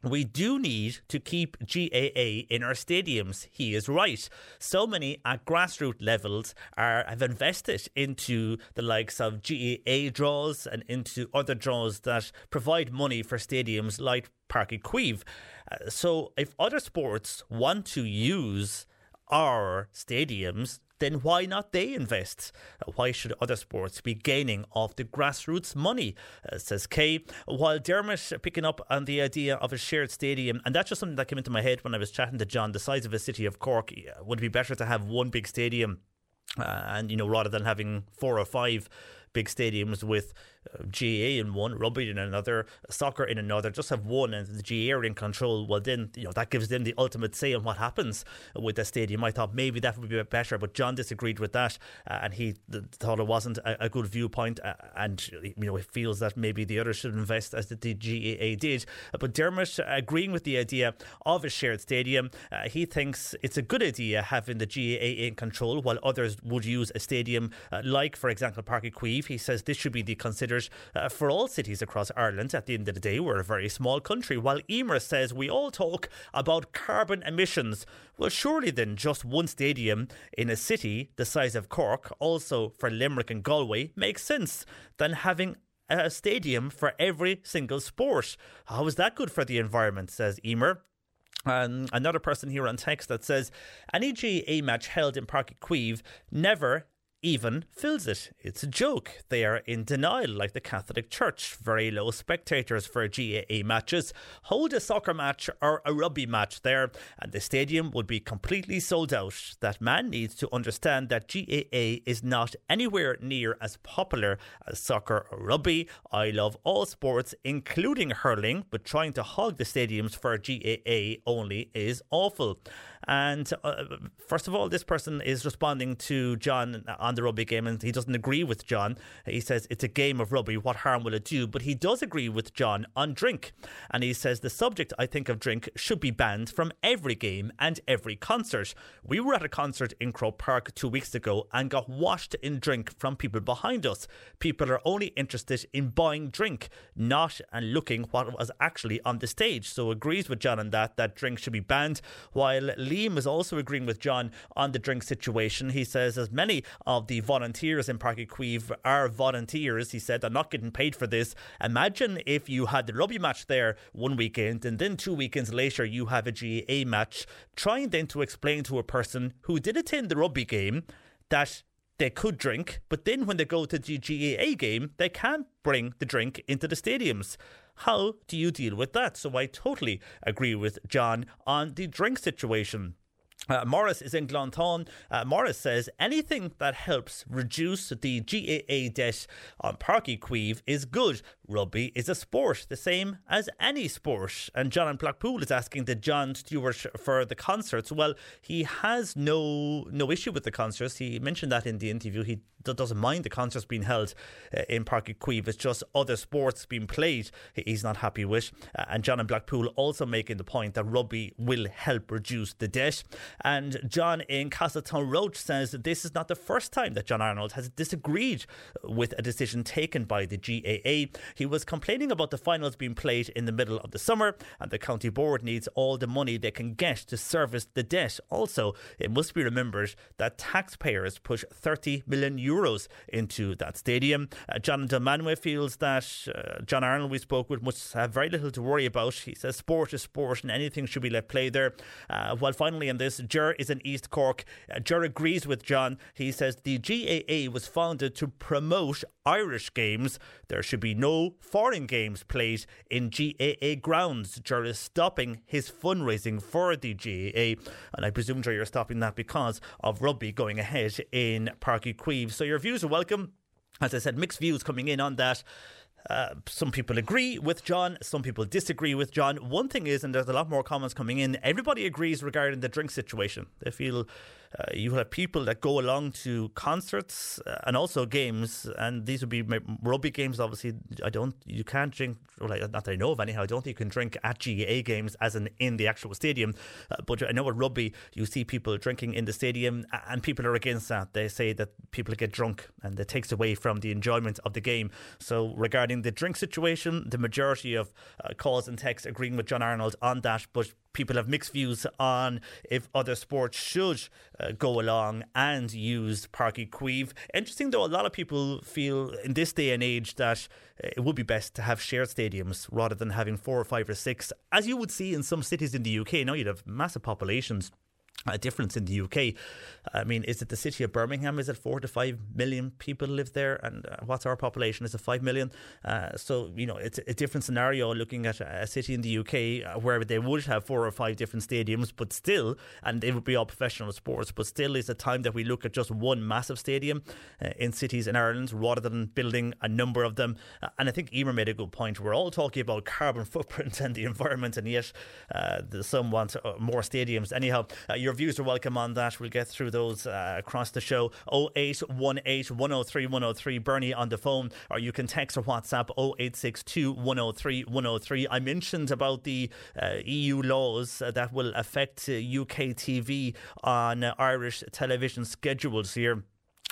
We do need to keep GAA in our stadiums. He is right. So many at grassroots levels are have invested into the likes of GAA draws and into other draws that provide money for stadiums like Páirc Uí Chaoimh. Uh, so if other sports want to use our stadiums, then why not they invest? Uh, Why should other sports be gaining off the grassroots money? Uh, says Kay. While Dermot picking up on the idea of a shared stadium, and that's just something that came into my head when I was chatting to John. The size of a city of Cork uh, would it be better to have one big stadium, uh, and you know rather than having four or five big stadiums with GA in one, rugby in another, soccer in another, just have one and the GA are in control. Well, then, you know, that gives them the ultimate say on what happens with the stadium. I thought maybe that would be better, but John disagreed with that uh, and he th- thought it wasn't a, a good viewpoint uh, and, you know, he feels that maybe the others should invest as the, GAA did. Uh, but Dermot agreeing with the idea of a shared stadium, uh, he thinks it's a good idea having the GAA in control while others would use a stadium uh, like, for example, Páirc Uí Chaoimh. He says this should be the considered uh, for all cities across Ireland. At the end of the day, we're a very small country. While Emer says we all talk about carbon emissions. Well, surely then just one stadium in a city the size of Cork, also for Limerick and Galway, makes sense than having a stadium for every single sport. How is that good for the environment, says Emer. Um, another person here on text that says any GA match held in Páirc Uí Chaoimh never even fills it. It's a joke. They are in denial, like the Catholic Church. Very low spectators for GAA matches. Hold a soccer match or a rugby match there, and the stadium would be completely sold out. That man needs to understand that GAA is not anywhere near as popular as soccer or rugby. I love all sports, including hurling, but trying to hog the stadiums for GAA only is awful. And uh, first of all, this person is responding to John on the rugby game, and he doesn't agree with John. He says it's a game of rugby. What harm will it do? But he does agree with John on drink, and he says the subject I think of drink should be banned from every game and every concert. We were at a concert in Croke Park two weeks ago and got washed in drink from people behind us. People are only interested in buying drink, not and looking what was actually on the stage. So agrees with John on that that drink should be banned. While Liam is also agreeing with John on the drink situation. He says as many of the volunteers in Páirc Uí Chaoimh are volunteers. He said they're not getting paid for this. Imagine if you had the rugby match there one weekend and then two weekends later you have a GAA match, trying then to explain to a person who did attend the rugby game that they could drink, but then when they go to the GAA game, they can't bring the drink into the stadiums. How do you deal with that? So I totally agree with John on the drink situation. Uh, Morris is in Glanton. Uh, Morris says anything that helps reduce the GAA debt on Páirc Uí Chaoimh is good. Rugby is a sport, the same as any sport. And John in Blackpool is asking the John Stewart for the concerts. Well, he has no no issue with the concerts. He mentioned that in the interview. He doesn't mind the concerts being held uh, in Páirc Uí Chaoimh. It's just other sports being played he's not happy with. Uh, and John in Blackpool also making the point that rugby will help reduce the debt. And John in Castletownroche says that this is not the first time that John Arnold has disagreed with a decision taken by the GAA. He was complaining about the finals being played in the middle of the summer, and the county board needs all the money they can get to service the debt. Also, it must be remembered that taxpayers push 30 million euros into that stadium. Uh, John Delmanwe feels that uh, John Arnold, we spoke with, must have very little to worry about. He says sport is sport and anything should be let play there. Uh, while finally, in this, Ger is in East Cork. Uh, Ger agrees with John. He says the GAA was founded to promote Irish games. There should be no foreign games played in GAA grounds. Ger is stopping his fundraising for the GAA, and I presume, Ger, you're stopping that because of rugby going ahead in Páirc Uí Chaoimh. So your views are welcome. As I said, mixed views coming in on that. Uh, some people agree with John, some people disagree with John. One thing is, and there's a lot more comments coming in, everybody agrees regarding the drink situation. They feel uh, you have people that go along to concerts uh, and also games, and these would be rugby games. Obviously, I don't, you can't drink. Well, not that I know of anyhow. I don't think you can drink at GAA games as in in the actual stadium. Uh, but I know at rugby, you see people drinking in the stadium, and people are against that. They say that people get drunk and it takes away from the enjoyment of the game. So regarding the drink situation, the majority of uh, calls and texts agreeing with John Arnold on that, but people have mixed views on if other sports should uh, go along and use Páirc Uí Chaoimh. Interesting though, a lot of people feel in this day and age that uh, it would be best to have shared stadiums rather than having four or five or six, as you would see in some cities in the UK. Now you'd have massive populations a difference in the UK. I mean, is it the city of Birmingham? Is it four to five million people live there? And uh, what's our population? Is it five million? Uh, so, you know, it's a different scenario looking at a city in the UK uh, where they would have four or five different stadiums, but still, and it would be all professional sports, but still is a time that we look at just one massive stadium uh, in cities in Ireland rather than building a number of them. Uh, and I think Emer made a good point. We're all talking about carbon footprint and the environment, and yet uh, some want more stadiums. Anyhow, your views are welcome on that. We'll get through those uh, across the show. 0818 103 103. Bernie on the phone, or you can text or WhatsApp 0862 103 103. I mentioned about the uh, EU laws uh, that will affect uh, UK TV on uh, Irish television schedules here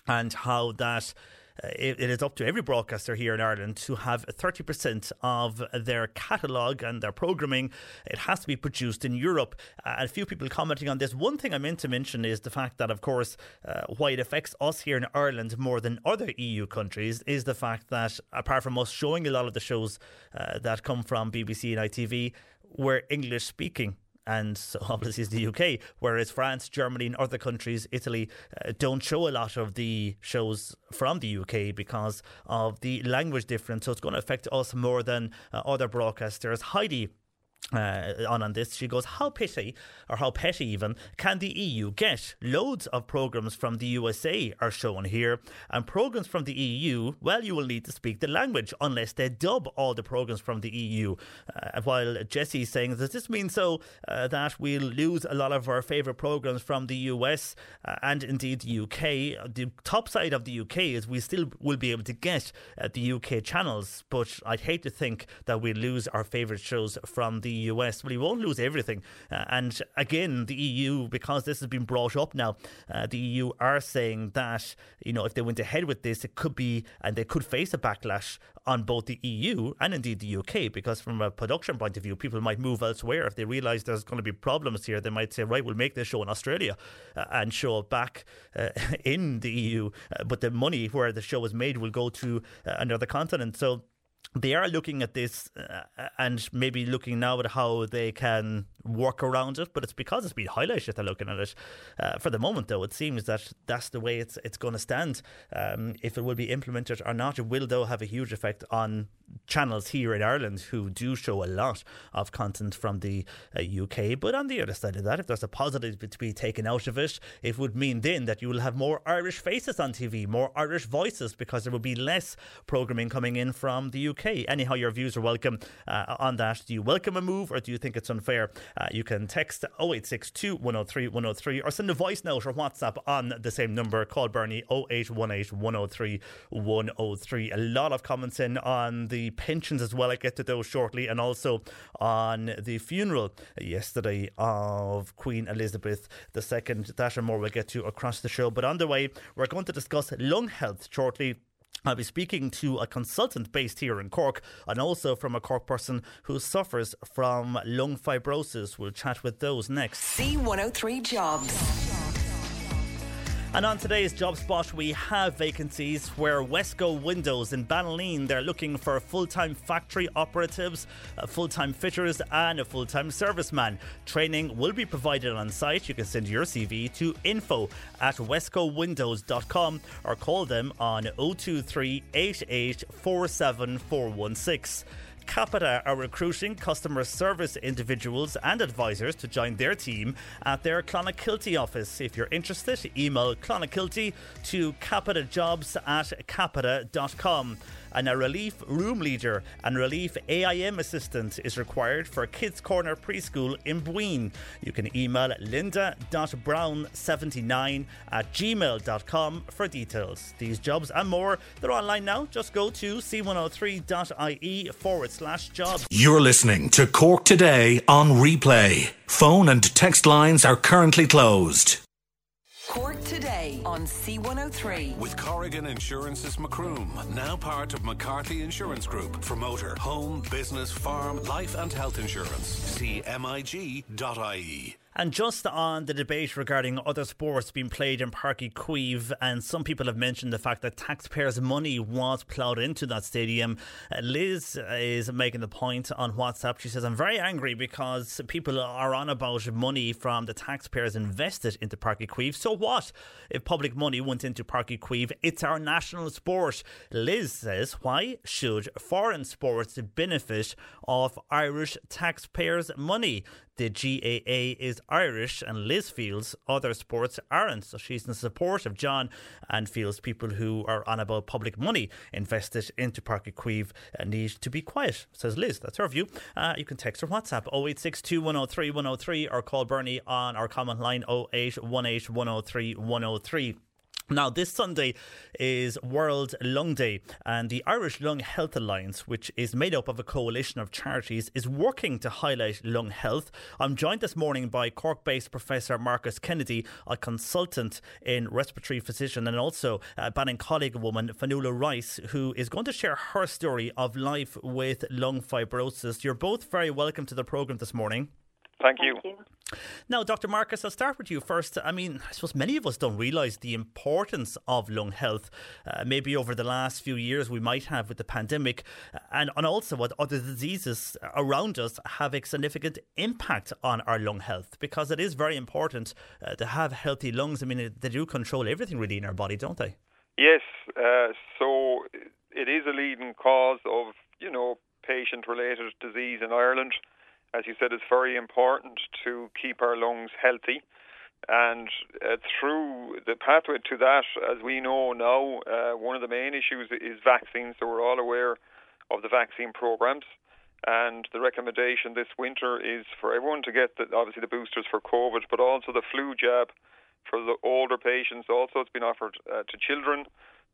and how that. Uh, it, it is up to every broadcaster here in Ireland to have 30% of their catalogue and their programming. It has to be produced in Europe. Uh, a few people commenting on this. One thing I meant to mention is the fact that, of course, uh, why it affects us here in Ireland more than other EU countries is the fact that, apart from us showing a lot of the shows uh, that come from BBC and ITV, we're English speaking and so obviously it's the UK, whereas France, Germany, and other countries, Italy, uh, don't show a lot of the shows from the UK because of the language difference. So it's going to affect us more than uh, other broadcasters. Heidi uh, on on this. She goes, "How pity, or how petty even, can the EU get? Loads of programs from the USA are shown here, and programs from the EU. Well, you will need to speak the language unless they dub all the programs from the EU." Uh, while Jesse's saying, "Does this mean so uh, that we'll lose a lot of our favourite programs from the US uh, and indeed the UK? The top side of the UK is we still will be able to get uh, the UK channels, but I'd hate to think that we lose our favourite shows from the US. Well, he won't lose everything. Uh, and again, the EU, because this has been brought up now, uh, the EU are saying that, you know, if they went ahead with this, it could be, and they could face a backlash on both the EU and indeed the UK, because from a production point of view, people might move elsewhere. If they realise there's going to be problems here, they might say, right, we'll make this show in Australia uh, and show it back uh, in the EU. Uh, but the money where the show was made will go to uh, another continent. So, they are looking at this uh, and maybe looking now at how they can work around it, but it's because it's been highlighted that they're looking at it. Uh, for the moment, though, it seems that that's the way it's it's going to stand. Um, if it will be implemented or not, it will, though, have a huge effect on channels here in Ireland who do show a lot of content from the uh, UK. But on the other side of that, if there's a positive to be taken out of it, it would mean then that you will have more Irish faces on TV, more Irish voices, because there will be less programming coming in from the UK. Anyhow, your views are welcome uh, on that. Do you welcome a move or do you think it's unfair? Uh, you can text 0862 103 103 or send a voice note or WhatsApp on the same number. Call Bernie 0818 103 103. A lot of comments in on the pensions as well. I get to those shortly, and also on the funeral yesterday of Queen Elizabeth II. That and more we'll get to across the show. But on the way, we're going to discuss lung health shortly. I'll be speaking to a consultant based here in Cork and also from a Cork person who suffers from lung fibrosis. We'll chat with those next. C103 Jobs. And on today's job spot, we have vacancies where Wesco Windows in Ballineen they're looking for full-time factory operatives, uh, full-time fitters, and a full-time serviceman. Training will be provided on site. You can send your CV to info at wescowindows.com or call them on 023 88 47416. Capita are recruiting customer service individuals and advisors to join their team at their Clonakilty office. If you're interested, email Clonakilty to capitajobs at capita.com. and a relief room leader and relief AIM assistant is required for Kids Corner Preschool in Buin. You can email linda.brown79 at gmail.com for details. These jobs and more, they're online now. Just go to c103.ie forward slash jobs. You're listening to Cork Today on replay. Phone and text lines are currently closed. Cork today on C103. With Corrigan Insurance's Macroom, now part of McCarthy Insurance Group for motor, home, business, farm, life and health insurance. See MIG.ie. And just on the debate regarding other sports being played in Páirc Uí Chaoimh, and some people have mentioned the fact that taxpayers' money was ploughed into that stadium. Uh, Liz is making the point on WhatsApp. She says, I'm very angry because people are on about money from the taxpayers invested into Páirc Uí Chaoimh. So what if public money went into Páirc Uí Chaoimh? It's our national sport. Liz says, why should foreign sports benefit off Irish taxpayers' money? The GAA is Irish, and Liz feels other sports aren't. So she's in support of John and feels people who are on about public money invested into Páirc Uí Chaoimh need to be quiet, says Liz. That's her view. Uh, you can text or WhatsApp 0862 103 103 or call Bernie on our comment line 0818 103 103. Now, this Sunday is World Lung Day, and the Irish Lung Health Alliance, which is made up of a coalition of charities, is working to highlight lung health. I'm joined this morning by Cork based Professor Marcus Kennedy, a consultant in respiratory physician, and also a Ballincollig woman, Fionnuala Rice, who is going to share her story of life with lung fibrosis. You're both very welcome to the programme this morning. Thank you. Now, Dr. Marcus, I'll start with you first. I mean, I suppose many of us don't realise the importance of lung health. Uh, maybe over the last few years we might have with the pandemic, and, and also what other diseases around us have a significant impact on our lung health because it is very important uh, to have healthy lungs. I mean, they do control everything really in our body, don't they? Yes. Uh, so it is a leading cause of, you know, patient related disease in Ireland as you said, it's very important to keep our lungs healthy. And uh, through the pathway to that, as we know now, uh, one of the main issues is vaccines. So we're all aware of the vaccine programs. And the recommendation this winter is for everyone to get the, obviously the boosters for COVID, but also the flu jab for the older patients. Also, it's been offered uh, to children,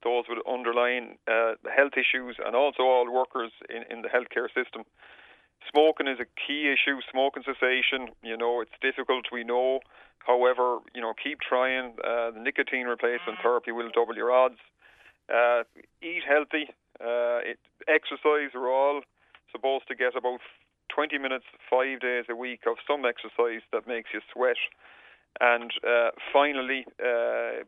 those with underlying uh, health issues, and also all workers in, in the healthcare system. Smoking is a key issue. Smoking cessation, you know, it's difficult. We know. However, you know, keep trying. Uh, the nicotine replacement therapy will double your odds. Uh, eat healthy. Uh, it, exercise. We're all supposed to get about 20 minutes, five days a week of some exercise that makes you sweat. And uh, finally, uh,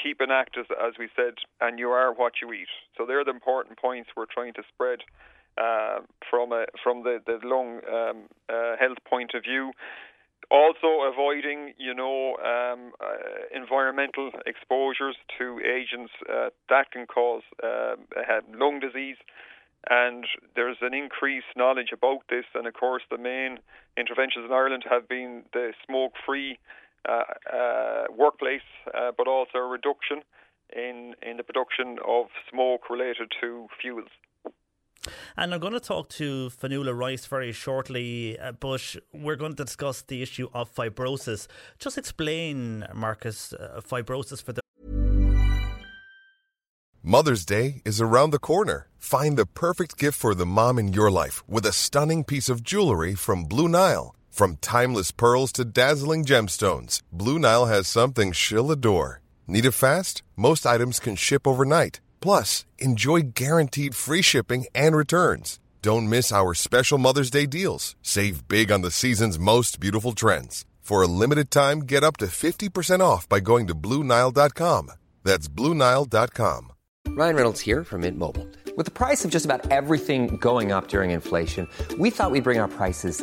keep an active, as we said, and you are what you eat. So they're the important points we're trying to spread uh, from a, from the, the lung um, uh, health point of view. Also, avoiding, you know, um, uh, environmental exposures to agents uh, that can cause um, lung disease. And there's an increased knowledge about this. And of course, the main interventions in Ireland have been the smoke-free uh, workplace, but also a reduction in in the production of smoke related to fuels. And I'm going to talk to Fionnuala Rice very shortly, uh, but we're going to discuss the issue of fibrosis. Just explain, Marcus, uh, fibrosis for the. Mother's Day is around the corner. Find the perfect gift for the mom in your life with a stunning piece of jewelry from Blue Nile. From timeless pearls to dazzling gemstones, Blue Nile has something she'll adore. Need it fast? Most items can ship overnight. Plus, enjoy guaranteed free shipping and returns. Don't miss our special Mother's Day deals. Save big on the season's most beautiful trends. For a limited time, get up to 50% off by going to Bluenile.com. That's Bluenile.com. Ryan Reynolds here from Mint Mobile. With the price of just about everything going up during inflation, we thought we'd bring our prices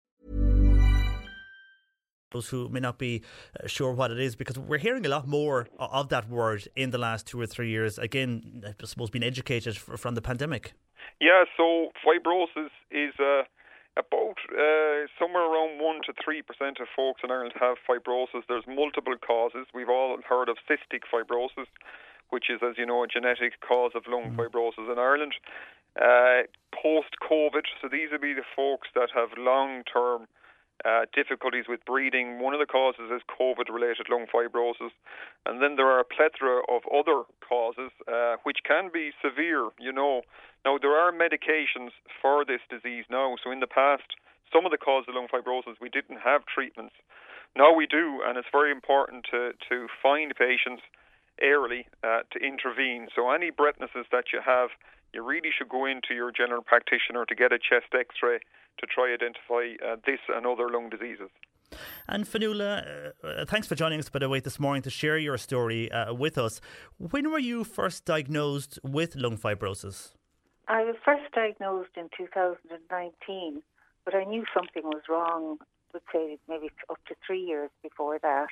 Those who may not be uh, sure what it is, because we're hearing a lot more of that word in the last two or three years. Again, I suppose being educated from the pandemic. Yeah, so fibrosis is uh, about uh, somewhere around 1 to 3% of folks in Ireland have fibrosis. There's multiple causes. We've all heard of cystic fibrosis, which is, as you know, a genetic cause of lung fibrosis in Ireland. Uh, Post COVID, so these would be the folks that have long term uh, difficulties with breathing. One of the causes is COVID related lung fibrosis. And then there are a plethora of other causes uh, which can be severe, you know. Now, there are medications for this disease now. So, in the past, some of the causes of lung fibrosis, we didn't have treatments. Now we do, and it's very important to, to find patients early uh, to intervene. So, any breathlessness that you have, you really should go into your general practitioner to get a chest x ray to try identify uh, this and other lung diseases. And Fionnuala, uh, uh, thanks for joining us, by the way, this morning to share your story uh, with us. When were you first diagnosed with lung fibrosis? I was first diagnosed in 2019, but I knew something was wrong, would say maybe up to three years before that.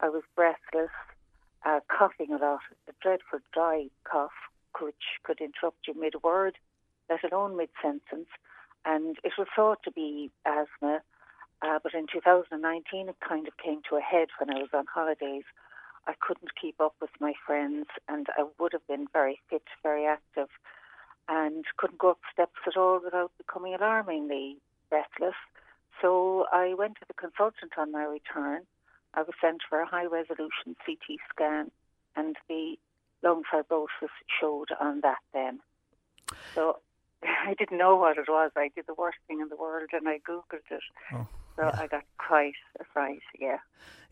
I was breathless, uh, coughing a lot, a dreadful dry cough, which could interrupt you mid word, let alone mid sentence. And it was thought to be asthma, uh, but in 2019 it kind of came to a head when I was on holidays. I couldn't keep up with my friends, and I would have been very fit, very active, and couldn't go up steps at all without becoming alarmingly breathless. So I went to the consultant on my return. I was sent for a high resolution CT scan, and the lung fibrosis showed on that then. So I didn't know what it was. I did the worst thing in the world, and I googled it. Oh, so I got quite a fright. Yeah.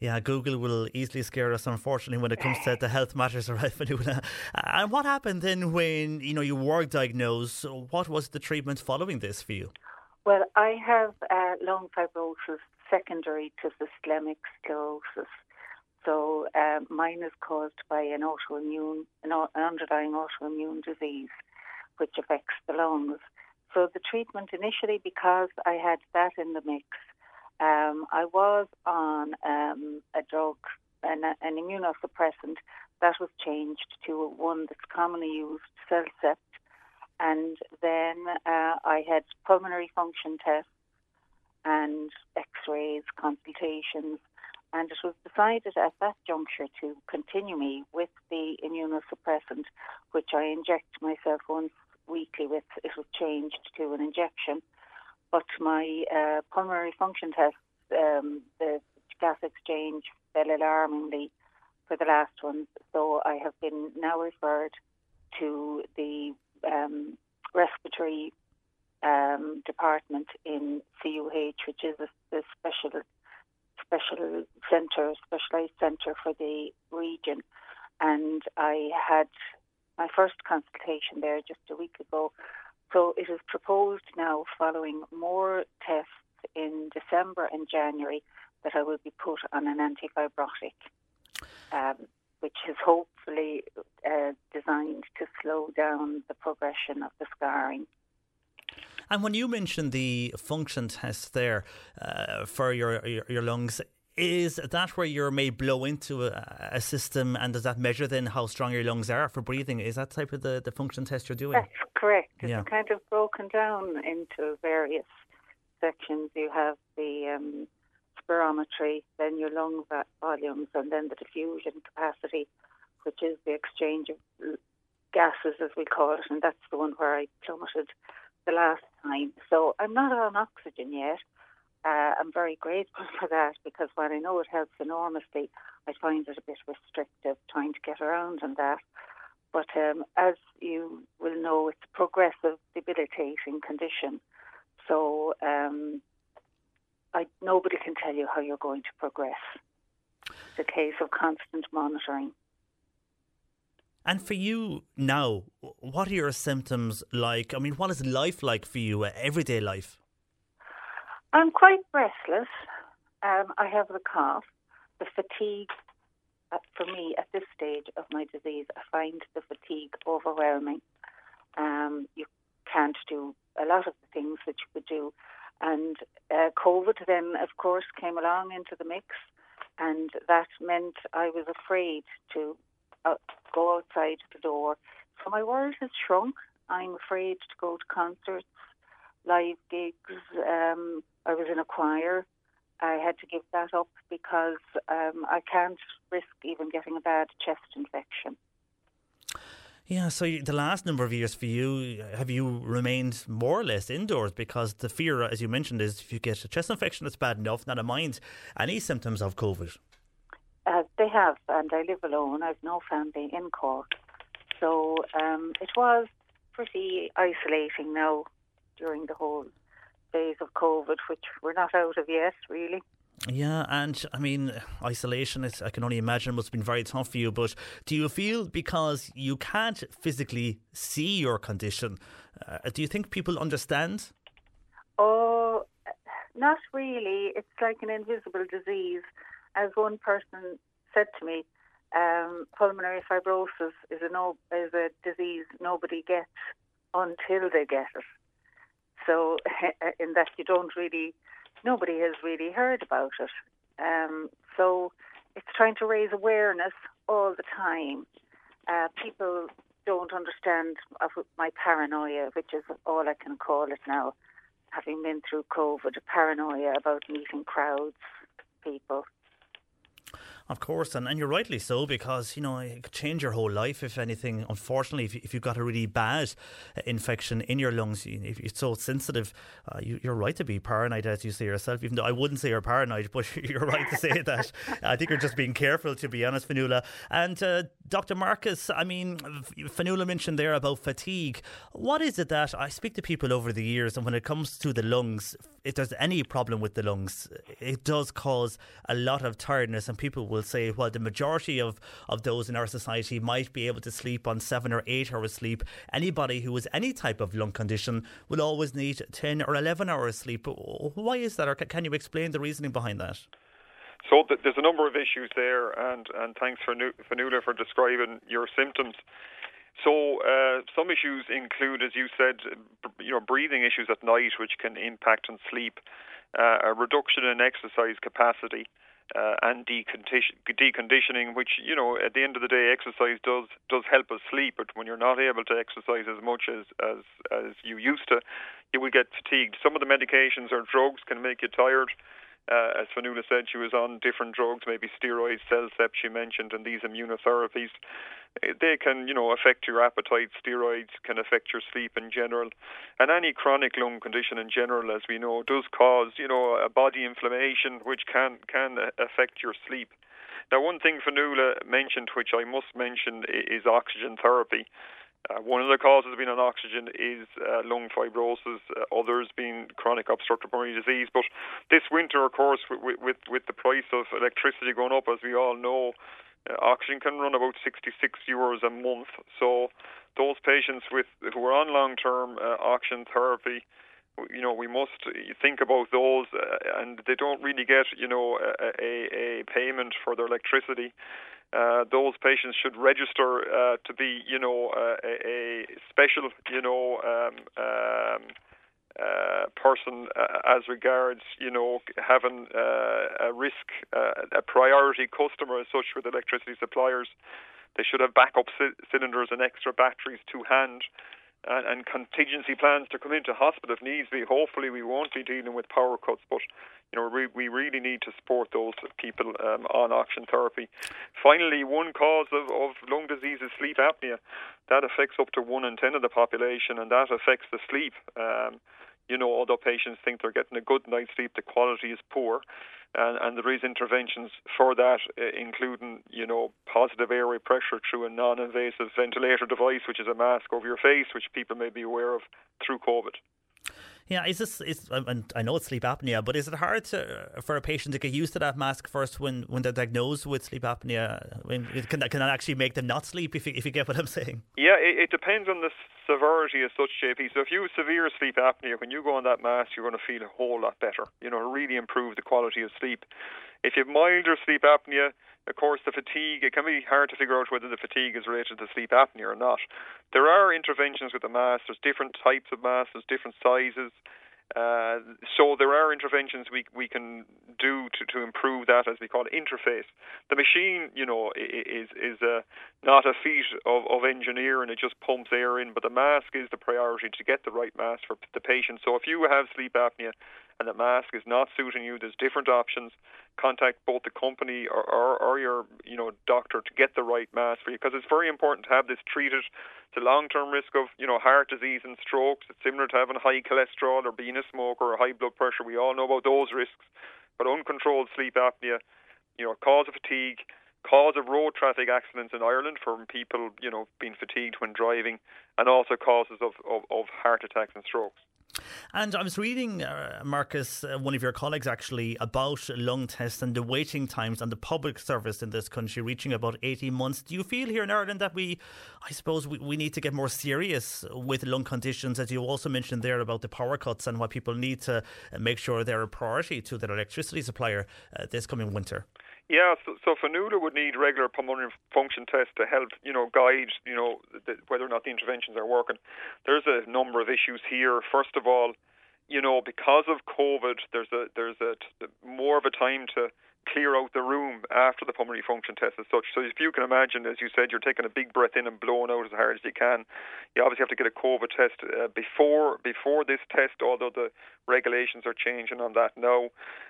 Yeah, Google will easily scare us, unfortunately, when it comes to the health matters, right, Fionnuala? And what happened then when you know you were diagnosed? What was the treatment following this for you? Well, I have uh, lung fibrosis secondary to systemic sclerosis. So um, mine is caused by an autoimmune, an underlying autoimmune disease, which affects the lungs. So the treatment initially, because I had that in the mix, um, I was on um, a drug, an, an immunosuppressant that was changed to one that's commonly used, CellCept, and then uh, I had pulmonary function tests and X-rays, consultations, and it was decided at that juncture to continue me with the immunosuppressant, which I inject myself once weekly with. It was changed to an injection, but my uh, pulmonary function test, um, the gas exchange fell alarmingly for the last one, so I have been now referred to the um, respiratory um, department in CUH, which is a, the special special centre, specialised centre for the region. And I had my first consultation there just a week ago. So it is proposed now, following more tests in December and January, that I will be put on an antifibrotic, um, which is hopefully uh, designed to slow down the progression of the scarring. And when you mentioned the function test there uh, for your, your, your lungs, is that where you're may blow into a, a, system, and does that measure then how strong your lungs are for breathing? Is that type of the, the function test you're doing? That's correct. It's Yeah. kind of broken down into various sections. You have the um, spirometry, then your lung volumes, and then the diffusion capacity, which is the exchange of gases, as we call it, and that's the one where I plummeted the last time. So I'm not on oxygen yet. Uh, I'm very grateful for that because while I know it helps enormously, I find it a bit restrictive trying to get around on that. But um, as you will know, it's a progressive, debilitating condition. So um, I, nobody can tell you how you're going to progress. It's a case of constant monitoring. And for you now, what are your symptoms like? I mean, what is life like for you, uh, everyday life? I'm quite restless. Um, I have the cough, the fatigue. Uh, for me, at this stage of my disease, I find the fatigue overwhelming. Um, you can't do a lot of the things that you could do. And uh, COVID then, of course, came along into the mix, and that meant I was afraid to uh, go outside the door. So my world has shrunk. I'm afraid to go to concerts, live gigs. Um, I was in a choir. I had to give that up because um, I can't risk even getting a bad chest infection. Yeah, so the last number of years for you, have you remained more or less indoors? Because the fear, as you mentioned, is if you get a chest infection, it's bad enough. Not a mind any symptoms of COVID. Uh, they have, and I live alone. I've no family in Cork. So um, it was pretty isolating now during the whole phase of COVID, which we're not out of yet, really. Yeah, and I mean, isolation, is, I can only imagine, must have been very tough for you. But do you feel because you can't physically see your condition, uh, do you think people understand? Oh, not really. It's like an invisible disease. As one person said to me, um, pulmonary fibrosis is a no, is a disease nobody gets until they get it. So, in that you don't really nobody has really heard about it. Um, so it's trying to raise awareness all the time. Uh, people don't understand my paranoia, which is all I can call it now, having been through COVID, paranoia about meeting crowds, people. Of course, and, and you're rightly so because you know it could change your whole life if anything. Unfortunately, if, if you've got a really bad uh, infection in your lungs, if it's so sensitive, uh, you, are right to be paranoid, as you say yourself. Even though I wouldn't say you're paranoid, but you're right to say that. I think you're just being careful, to be honest, Fionnuala. And uh, Dr. Marcus, I mean, Fionnuala mentioned there about fatigue. What is it that I speak to people over the years, and when it comes to the lungs, if there's any problem with the lungs, it does cause a lot of tiredness, and people will say, well, the majority of, of those in our society might be able to sleep on seven or eight hours sleep. Anybody who has any type of lung condition will always need 10 or 11 hours sleep. Why is that, or can you explain the reasoning behind that? So th- there's a number of issues there, and, and thanks for Fionnuala for describing your symptoms. So uh, some issues include, as you said, you know, breathing issues at night, which can impact on sleep, uh, a reduction in exercise capacity, uh, and deconditioning, which you know, at the end of the day, exercise does does help us sleep. But when you're not able to exercise as much as as as you used to, you will get fatigued. Some of the medications or drugs can make you tired. Uh, as Fionnuala said, she was on different drugs, maybe steroids, CellCept she mentioned, and these immunotherapies. Uh, they can, you know, affect your appetite. Steroids can affect your sleep in general, and any chronic lung condition in general, as we know, does cause, you know, a body inflammation, which can can affect your sleep. Now, one thing Fionnuala mentioned, which I must mention, is oxygen therapy. Uh, one of the causes being on oxygen is uh, lung fibrosis, uh, others being chronic obstructive pulmonary disease. But this winter, of course, with, with, with the price of electricity going up, as we all know, uh, oxygen can run about 66 euros a month. So those patients with who are on long-term uh, oxygen therapy, you know, we must think about those, uh, and they don't really get, you know, a, a, a payment for their electricity uh, those patients should register uh, to be, you know, uh, a, a, special, you know, um, um, uh, person uh, as regards, you know, having uh, a risk, a priority customer as such with electricity suppliers. They should have backup c- cylinders and extra batteries to hand and, and contingency plans to come into hospital if needs be. Hopefully, we won't be dealing with power cuts, but you know, we, we really need to support those people um, on oxygen therapy. Finally, one cause of, of lung disease is sleep apnea. That affects up to one in ten of the population, and that affects the sleep. Um, you know, although patients think they're getting a good night's sleep, the quality is poor. And, and there is interventions for that, uh, including, you know, positive airway pressure through a non-invasive ventilator device, which is a mask over your face, which people may be aware of through COVID. Yeah, is this is and I know it's sleep apnea, but is it hard to, for a patient to get used to that mask first when, when they're diagnosed with sleep apnea? I mean, can that can that actually make them not sleep? If you, if you get what I'm saying? Yeah, it, it depends on the severity as such, JP. So if you have severe sleep apnea, when you go on that mask, you're going to feel a whole lot better. You know, really improve the quality of sleep. If you have milder sleep apnea, of course, the fatigue, it can be hard to figure out whether the fatigue is related to sleep apnea or not. There are interventions with the mask. There's different types of masks, there's different sizes. Uh, so there are interventions we we can do to, to improve that, as we call it, interface. The machine, you know, is is a, not a feat of, of engineering; it just pumps air in. But the mask is the priority to get the right mask for the patient. So if you have sleep apnea and the mask is not suiting you, there's different options. Contact both the company or, or, or your you know doctor to get the right mask for you because it's very important to have this treated. The long-term risk of you know heart disease and strokes. It's similar to having high cholesterol or being a smoker or high blood pressure. We all know about those risks. But uncontrolled sleep apnea, you know, cause of fatigue, cause of road traffic accidents in Ireland from people, you know, being fatigued when driving, and also causes of, of, of heart attacks and strokes. And I was reading, uh, Marcus, uh, one of your colleagues actually, about lung tests and the waiting times and the public service in this country reaching about 18 months. Do you feel here in Ireland that we, I suppose, we, we need to get more serious with lung conditions, as you also mentioned there about the power cuts and why people need to make sure they're a priority to their electricity supplier uh, this coming winter? Yeah, so, so Fionnuala would need regular pulmonary function tests to help, you know, guide, you know, the, whether or not the interventions are working. There's a number of issues here. First of all, you know, because of COVID, there's a there's a more of a time to clear out the room after the pulmonary function test as such. So if you can imagine, as you said, you're taking a big breath in and blowing out as hard as you can. You obviously have to get a COVID test uh, before before this test, although the regulations are changing on that now.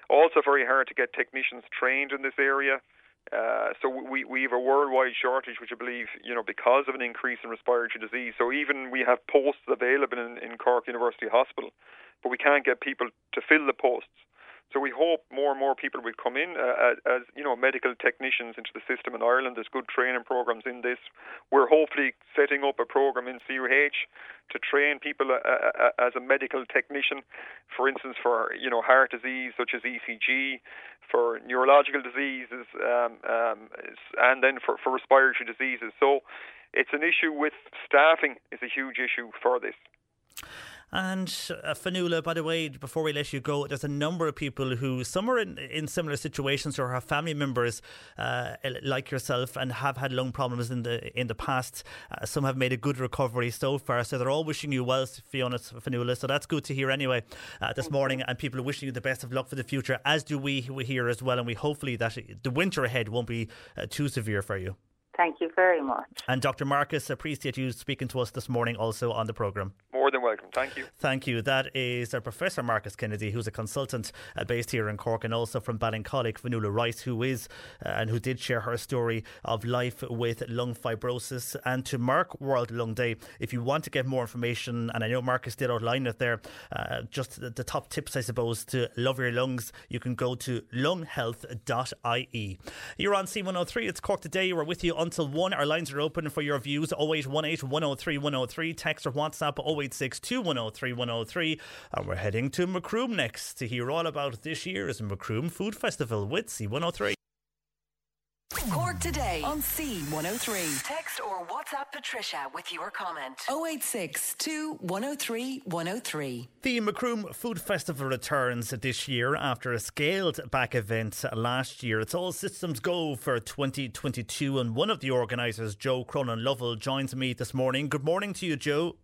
Also, very hard to get technicians trained in this area. Uh, so we we have a worldwide shortage, which I believe you know because of an increase in respiratory disease. So even we have posts available in, in Cork University Hospital, but we can't get people to fill the posts. So we hope more and more people will come in uh, as you know medical technicians into the system in Ireland. There's good training programs in this. We're hopefully setting up a program in CUH to train people uh, uh, as a medical technician, for instance, for you know heart disease such as ECG, for neurological diseases, um, um, and then for, for respiratory diseases. So it's an issue with staffing is a huge issue for this. And uh, Fionnuala, by the way, before we let you go, there's a number of people who some are in, in similar situations or have family members uh, like yourself and have had lung problems in the in the past. Uh, some have made a good recovery so far, so they're all wishing you well, Fiona Fionnuala. So that's good to hear anyway uh, this morning, and people are wishing you the best of luck for the future, as do we, we here as well. And we hopefully that the winter ahead won't be uh, too severe for you. Thank you very much. And Dr. Marcus, appreciate you speaking to us this morning also on the programme. More than welcome. Thank you. Thank you. That is our Professor Marcus Kennedy, who's a consultant uh, based here in Cork, and also from Ballincollig, Fionnuala Rice, who is uh, and who did share her story of life with lung fibrosis. And to mark World Lung Day, if you want to get more information, and I know Marcus did outline it there, uh, just the, the top tips, I suppose, to love your lungs, you can go to lunghealth.ie. You're on C103. It's Cork today. We're with you until 1. Our lines are open for your views 0818 103 103. Text or WhatsApp 086 103 103. And we're heading to Macroom next to hear all about this year's Macroom Food Festival with C103. Cork today on C103. Text or WhatsApp Patricia with your comment. 086 103 103. The Macroom Food Festival returns this year after a scaled back event last year. It's all systems go for 2022, and one of the organisers, Joe Cronin Lovell, joins me this morning. Good morning to you, Joe.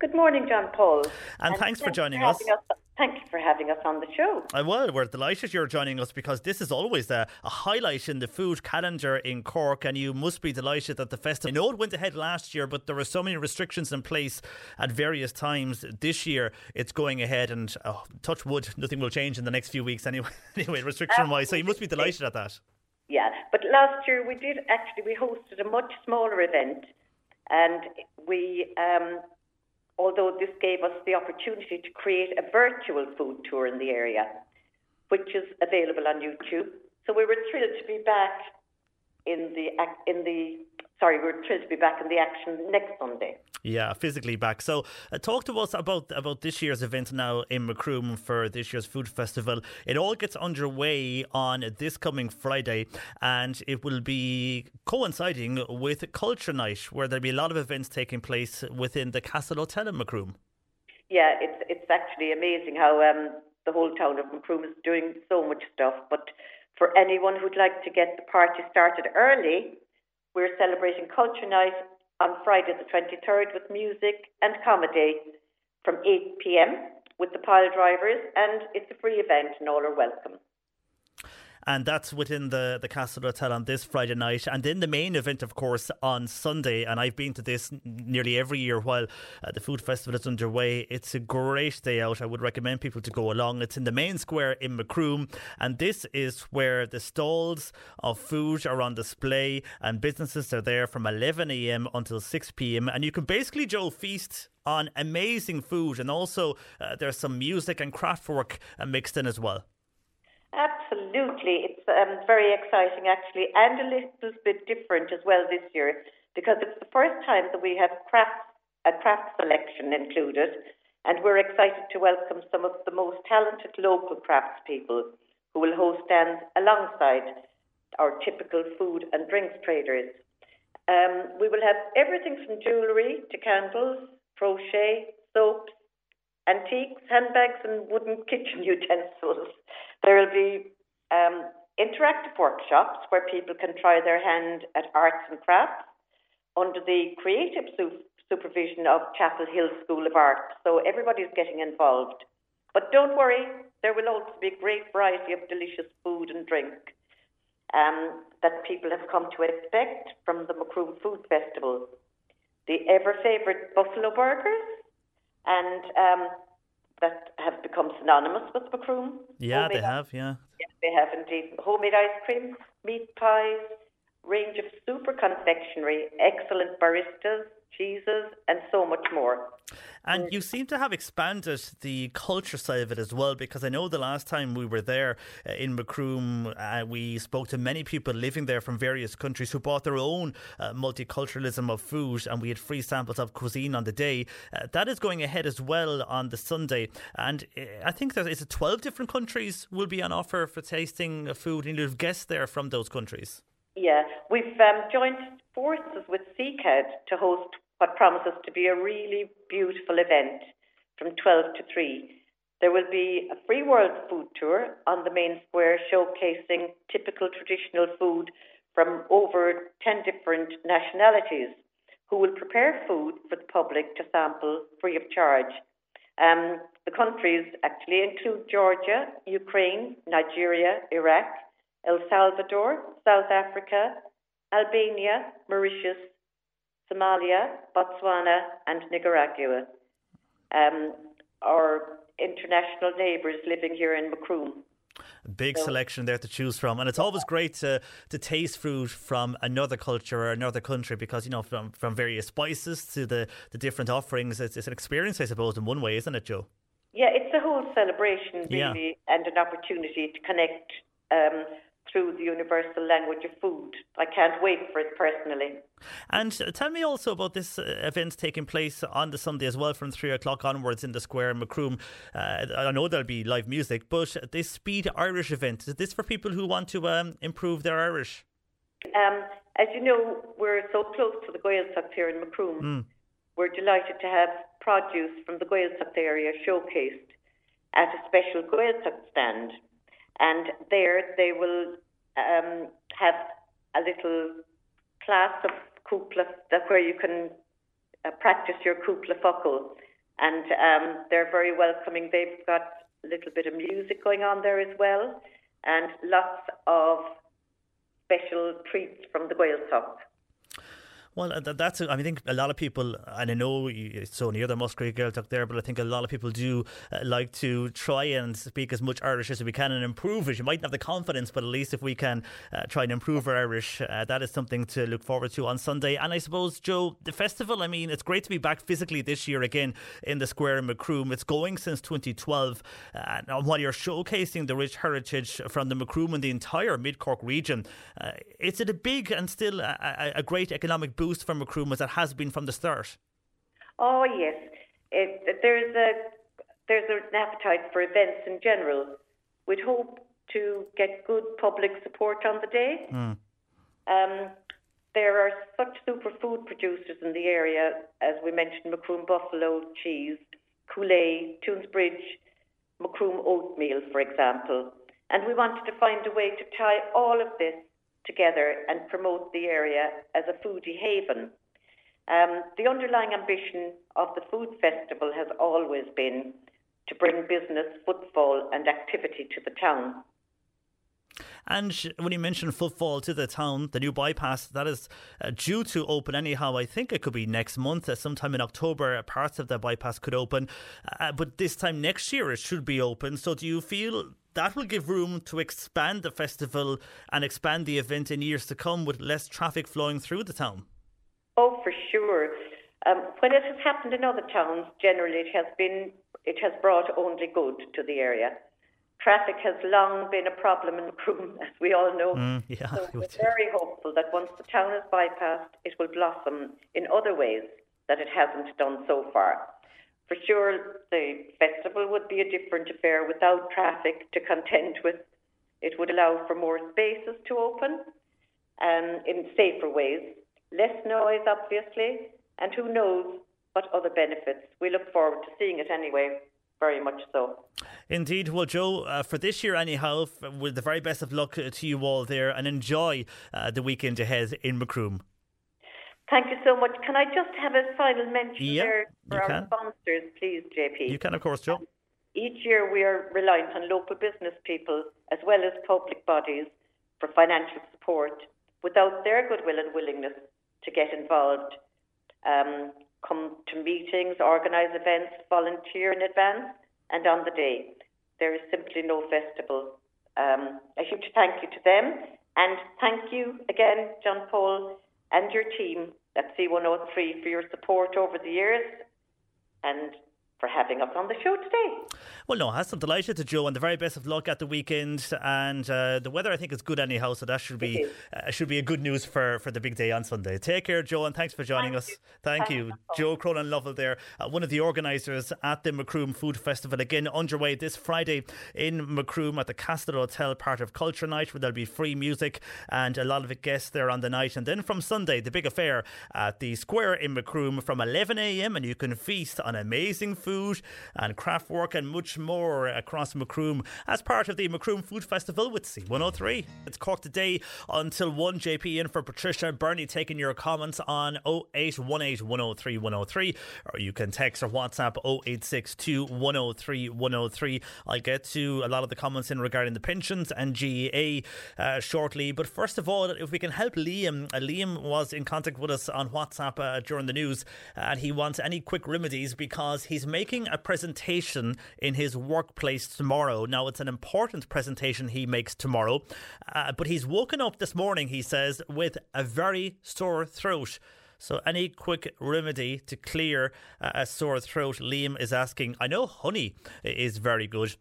Good morning, John Paul. And, and thanks for joining for us. us. Thank you for having us on the show. I will. We're delighted you're joining us because this is always a, a, highlight in the food calendar in Cork, and you must be delighted that the festival. I know it went ahead last year, but there were so many restrictions in place at various times. This year, it's going ahead, and oh, touch wood, nothing will change in the next few weeks anyway. anyway, restriction wise, so you must be delighted at that. Yeah, but last year we did actually we hosted a much smaller event, and we um, although this gave us the opportunity to create a virtual food tour in the area, which is available on YouTube. So we were thrilled to be back in the in the sorry, we're thrilled to be back in the action next Sunday. Yeah, physically back. So, uh, talk to us about about this year's event now in Macroom for this year's food festival. It all gets underway on this coming Friday, and it will be coinciding with Culture Night, where there'll be a lot of events taking place within the Castle Hotel in Macroom. Yeah, it's it's actually amazing how um, the whole town of Macroom is doing so much stuff. But for anyone who'd like to get the party started early, we're celebrating Culture Night on Friday the 23rd with music and comedy from 8 pm with the pile drivers, and it's a free event and all are welcome and that's within the, the Castle Hotel on this Friday night. And then the main event, of course, on Sunday. And I've been to this nearly every year while uh, the food festival is underway. It's a great day out. I would recommend people to go along. It's in the main square in Macroom, and this is where the stalls of food are on display, and businesses are there from 11 a.m. until 6 p.m. And you can basically, Joe, feast on amazing food, and also uh, there's some music and craft work uh, mixed in as well. Absolutely. It's um, very exciting, actually, and a little bit different as well this year because it's the first time that we have craft, a craft selection included, and we're excited to welcome some of the most talented local craftspeople who will host stands alongside our typical food and drinks traders. Um, we will have everything from jewellery to candles, crochet, soaps, antiques, handbags, and wooden kitchen utensils. There will be um, interactive workshops where people can try their hand at arts and crafts under the creative su- supervision of Chapel Hill School of Art. So everybody's getting involved. But don't worry, there will also be a great variety of delicious food and drink um, that people have come to expect from the Macroom Food Festival. The ever favourite buffalo burgers and um, that have become synonymous with Macroom. Yeah, they have, yeah. Yes, they have indeed. Homemade ice cream, meat pies, range of super confectionery, excellent baristas, cheeses, and so much more. And you seem to have expanded the culture side of it as well, because I know the last time we were there uh, in Macroom, uh, we spoke to many people living there from various countries who brought their own uh, multiculturalism of food, and we had free samples of cuisine on the day. Uh, that is going ahead as well on the Sunday, and uh, I think there is it twelve different countries will be on offer for tasting food, and you've guests there from those countries. Yeah, we've um, joined forces with CCAD to host what promises to be a really beautiful event from 12 to 3. There will be a free world food tour on the main square showcasing typical traditional food from over 10 different nationalities who will prepare food for the public to sample free of charge. Um, the countries actually include Georgia, Ukraine, Nigeria, Iraq, El Salvador, South Africa, Albania, Mauritius, Somalia, Botswana, and Nicaragua. Um, our international neighbours living here in Macroom. Big so, selection there to choose from, and it's always great to to taste food from another culture or another country because you know from from various spices to the the different offerings. It's, it's an experience, I suppose, in one way, isn't it, Joe? Yeah, it's a whole celebration really, yeah. and an opportunity to connect um, through the universal language of food. I can't wait for it personally. And tell me also about this uh, event taking place on the Sunday as well, from three o'clock onwards in the square in Macroom. Uh, I know there'll be live music, but this Speed Irish event is this for people who want to um, improve their Irish? Um, as you know, we're so close to the Gaeltacht here in Macroom. Mm. We're delighted to have produce from the Gaeltacht area showcased at a special Gaeltacht stand and there they will um, have a little class of cúpla that where you can uh, practice your cúpla focal, and um, they're very welcoming. They've got a little bit of music going on there as well, and lots of special treats from the Gaeltacht. Well, uh, that's. I mean, I think a lot of people, and I know it's so near the Muskerry Gaeltacht there, but I think a lot of people do uh, like to try and speak as much Irish as we can and improve it. You mightn't have the confidence, but at least if we can uh, try and improve our Irish, uh, that is something to look forward to on Sunday. And I suppose, Joe, the festival. I mean, it's great to be back physically this year again in the square in Macroom. It's going since 2012, uh, and while you're showcasing the rich heritage from the Macroom and the entire Mid Cork region, uh, is it a big and still a, a great economic boost from Macroom as it has been from the start? Oh yes, it, there's a there's an appetite for events in general. We'd hope to get good public support on the day. Um, there are such super food producers in the area, as we mentioned, Macroom Buffalo cheese, Coolea, Toonsbridge, Macroom oatmeal, for example. And we wanted to find a way to tie all of this together and promote the area as a foodie haven. Um, the underlying ambition of the food festival has always been to bring business, footfall, and activity to the town. And when you mentioned footfall to the town, the new bypass that is uh, due to open anyhow. I think it could be next month, uh, sometime in October. uh, Parts of the bypass could open, uh, but this time next year it should be open. So, do you feel that will give room to expand the festival and expand the event in years to come with less traffic flowing through the town? Oh, for sure. Um, when it has happened in other towns, generally it has been it has brought only good to the area. Traffic has long been a problem in Macroom, as we all know. Mm, yeah, So we're very hopeful that once the town is bypassed, it will blossom in other ways that it hasn't done so far. For sure, the festival would be a different affair without traffic to contend with. It would allow for more spaces to open um, in safer ways, less noise, obviously, and who knows what other benefits. We look forward to seeing it anyway, very much so. Indeed. Well, Joe, uh, for this year, anyhow, with the very best of luck to you all there and enjoy uh, the weekend ahead in Macroom. Thank you so much. Can I just have a final mention Yeah, there for our can. sponsors, please, JP? You can, of course, Joe. Each year we are reliant on local business people as well as public bodies for financial support. Without their goodwill and willingness to get involved, um, come to meetings, organise events, volunteer in advance, and on the day, there is simply no festival. Um, a huge thank you to them, and thank you again, John Paul, and your team at C103 for your support over the years. And for having us on the show today. Well, no, I'm delighted to Joe, and the very best of luck at the weekend. And uh, the weather, I think, is good anyhow, so that should be uh, should be a good news for, for the big day on Sunday. Take care, Joe, and thanks for joining us. Thank you, Joe Cronin Lovell, there, uh, one of the organisers at the Macroom Food Festival. Again, underway this Friday in Macroom at the Castle Hotel, part of Culture Night, where there'll be free music and a lot of guests there on the night. And then from Sunday, the big affair at the Square in Macroom from 11 a.m. and you can feast on amazing food and craft work and much more across Macroom as part of the Macroom Food Festival with C103. It's Cork today until 1 JP in for Patricia Bernie taking your comments on 0818 103 103 or you can text or WhatsApp 0862 103 103. I'll get to a lot of the comments in regarding the pensions and GAA uh, shortly. But first of all, if we can help Liam, uh, Liam was in contact with us on WhatsApp uh, during the news and he wants any quick remedies because he's making a presentation in his workplace tomorrow. Now, it's an important presentation he makes tomorrow, uh, but he's woken up this morning, he says, with a very sore throat. So, any quick remedy to clear uh, a sore throat? Liam is asking. I know honey is very good.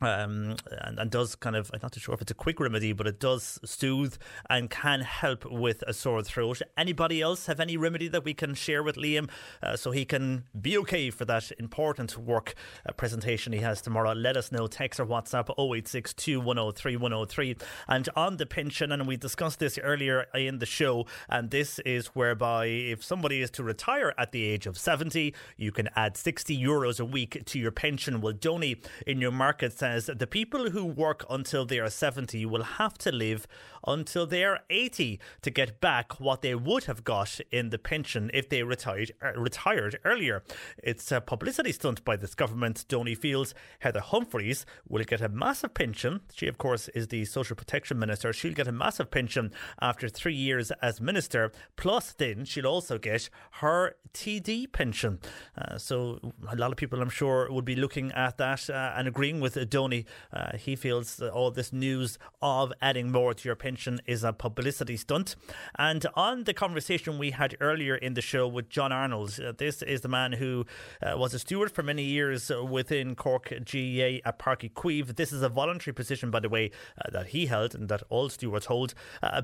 Um, and, and does kind of, I'm not too sure if it's a quick remedy, but it does soothe and can help with a sore throat. Anybody else have any remedy that we can share with Liam uh, so he can be okay for that important work uh, presentation he has tomorrow? Let us know. Text or WhatsApp 0862 103 103. And on the pension, and we discussed this earlier in the show, and this is whereby if somebody is to retire at the age of 70, you can add 60 euros a week to your pension. Well, Donny in Newmarket says the people who work until they are 70 will have to live until they are 80 to get back what they would have got in the pension if they retired uh, retired earlier. It's a publicity stunt by this government. Donny feels Heather Humphreys will get a massive pension. She, of course, is the social protection minister. She'll get a massive pension after three years as minister. Plus, then she'll also get her TD pension. Uh, so a lot of people, I'm sure, would be looking at that uh, and agreeing with Donny. Uh, he feels all this news of adding more to your pension is a publicity stunt. And on the conversation we had earlier in the show with John Arnold, uh, this is the man who uh, was a steward for many years within Cork GAA at Páirc Uí Chaoimh. This is a voluntary position, by the way, uh, that he held and that all stewards hold. Uh,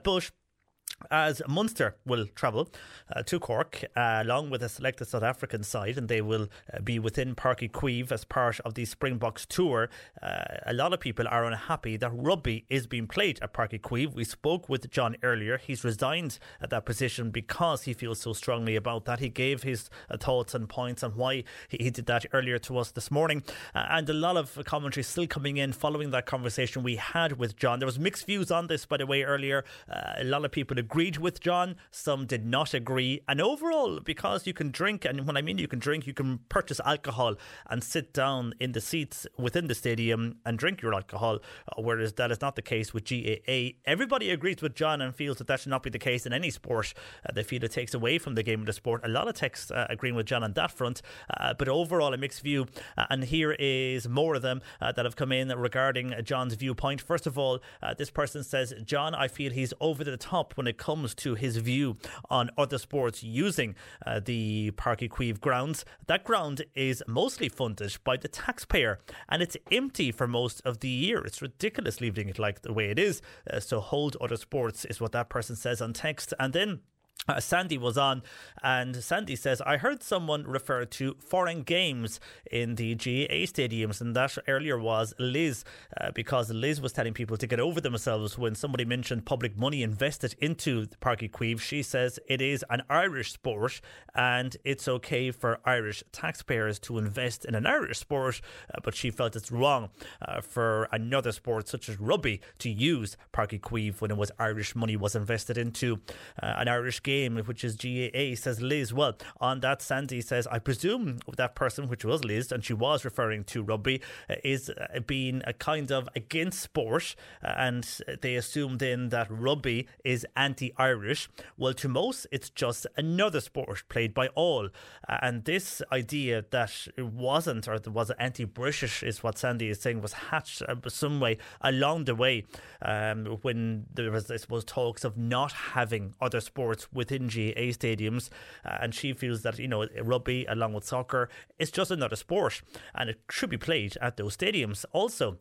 as Munster will travel uh, to Cork uh, along with a selected South African side, and they will uh, be within Páirc Uí Chaoimh as part of the Springboks tour. Uh, a lot of people are unhappy that rugby is being played at Páirc Uí Chaoimh. We spoke with John earlier. He's resigned at that position because he feels so strongly about that. He gave his uh, thoughts and points on why he, he, did that earlier to us this morning, uh, and a lot of commentary still coming in following that conversation we had with John. There was mixed views on this, by the way, earlier. a lot of people agreed with John, some did not agree. And overall, because you can drink, and when I mean you can drink, you can purchase alcohol and sit down in the seats within the stadium and drink your alcohol, uh, whereas that is not the case with GAA. Everybody agrees with John and feels that that should not be the case in any sport. Uh, they feel it takes away from the game of the sport. A lot of texts uh, agreeing with John on that front, uh, but overall, a mixed view. Uh, and here is more of them uh, that have come in regarding John's viewpoint. First of all, this person says, John, I feel he's over the top when it comes comes to his view on other sports using uh, the Uí Chaoimh grounds. That ground is mostly funded by the taxpayer and it's empty for most of the year. It's ridiculous leaving it like the way it is. Uh, so hold other sports is what that person says on text. And then uh, Sandy was on, and Sandy says, I heard someone refer to foreign games in the GAA stadiums, and that earlier was Liz, uh, because Liz was telling people to get over themselves when somebody mentioned public money invested into Páirc Uí She says it is an Irish sport, and it's okay for Irish taxpayers to invest in an Irish sport, uh, but she felt it's wrong uh, for another sport such as rugby to use Páirc Uí Chaoimh when it was Irish money was invested into uh, an Irish game game, which is GAA, says Liz. Well, on that, Sandy says, I presume that person, which was Liz, and she was referring to rugby, uh, is uh, being a kind of against sport, uh, and they assume then that rugby is anti Irish. Well, to most, it's just another sport played by all. And this idea that it wasn't, or was anti British, is what Sandy is saying, was hatched some way along the way um, when there was, I suppose, talks of not having other sports within GAA stadiums. Uh, and she feels that, you know, rugby along with soccer is just another sport and it should be played at those stadiums. Also,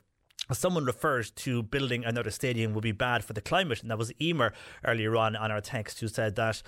Someone refers to building another stadium would be bad for the climate, and that was Emer earlier on on our text who said that.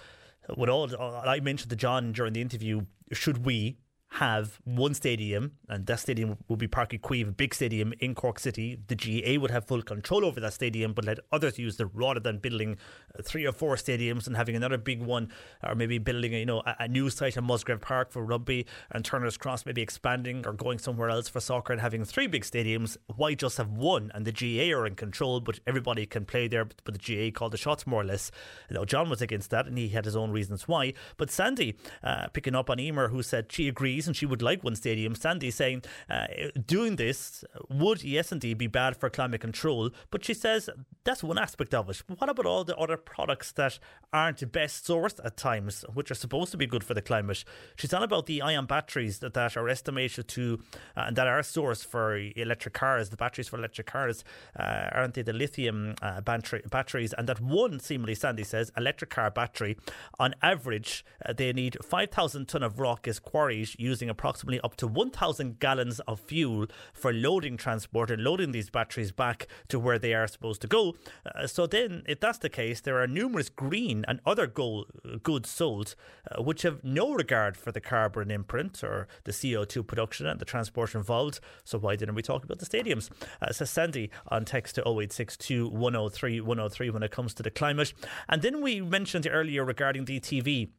With all, I mentioned to John during the interview, should we have one stadium, and that stadium will be Uí Chaoimh, a big stadium in Cork City. The GAA would have full control over that stadium, but let others use it rather than building uh, three or four stadiums and having another big one, or maybe building you know a, a new site in Musgrave Park for rugby and Turner's Cross, maybe expanding or going somewhere else for soccer and having three big stadiums. Why just have one? And the GAA are in control, but everybody can play there. But the GAA called the shots more or less. You know, John was against that, and he had his own reasons why. But Sandy, uh, picking up on Emer, who said she agrees and she would like one stadium. Sandy saying uh, doing this would, yes, indeed, be bad for climate control. But she says that's one aspect of it. What about all the other products that aren't best sourced at times, which are supposed to be good for the climate? She's on about the ion batteries that, that are estimated to, uh, and that are sourced for electric cars, the batteries for electric cars, uh, aren't they the lithium uh, battery, batteries? And that one, seemingly, Sandy says, electric car battery, on average, uh, they need 5,000 tonne of rock is quarried using approximately up to 1,000 gallons of fuel for loading transport and loading these batteries back to where they are supposed to go. Uh, so then, if that's the case, there are numerous green and other gold, goods sold uh, which have no regard for the carbon imprint or the CO2 production and the transport involved. So why didn't we talk about the stadiums? Uh, says Sandy on text to 0862 103 103 when it comes to the climate. And then we mentioned earlier regarding the TV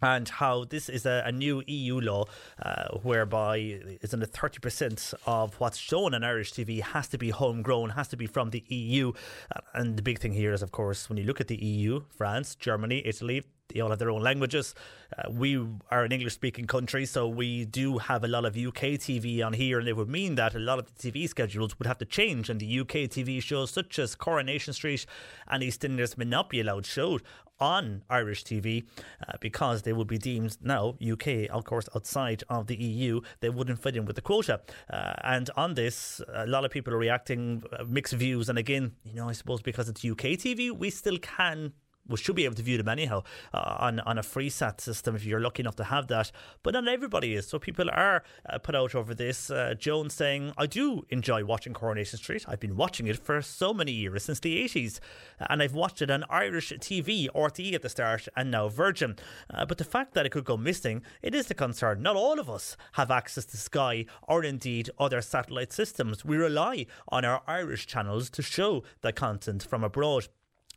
and how this is a, a new EU law uh, whereby isn't it 30% of what's shown on Irish TV has to be homegrown, has to be from the EU. Uh, and the big thing here is, of course, when you look at the EU, France, Germany, Italy, they all have their own languages. Uh, we are an English speaking country, so we do have a lot of UK TV on here, and it would mean that a lot of the TV schedules would have to change, and the UK TV shows such as Coronation Street and EastEnders may not be allowed showed on Irish TV uh, because they would be deemed now UK, of course, outside of the EU. They wouldn't fit in with the quota. Uh, and on this, a lot of people are reacting, uh, mixed views. And again, you know, I suppose because it's UK TV, we still can we should be able to view them anyhow uh, on on a free sat system if you're lucky enough to have that. But not everybody is. So people are uh, put out over this. Uh, Jones saying, "I do enjoy watching Coronation Street. I've been watching it for so many years since the 80s, and I've watched it on Irish TV, RTE at the start, and now Virgin. Uh, but the fact that it could go missing, it is the concern. Not all of us have access to Sky or indeed other satellite systems. We rely on our Irish channels to show the content from abroad."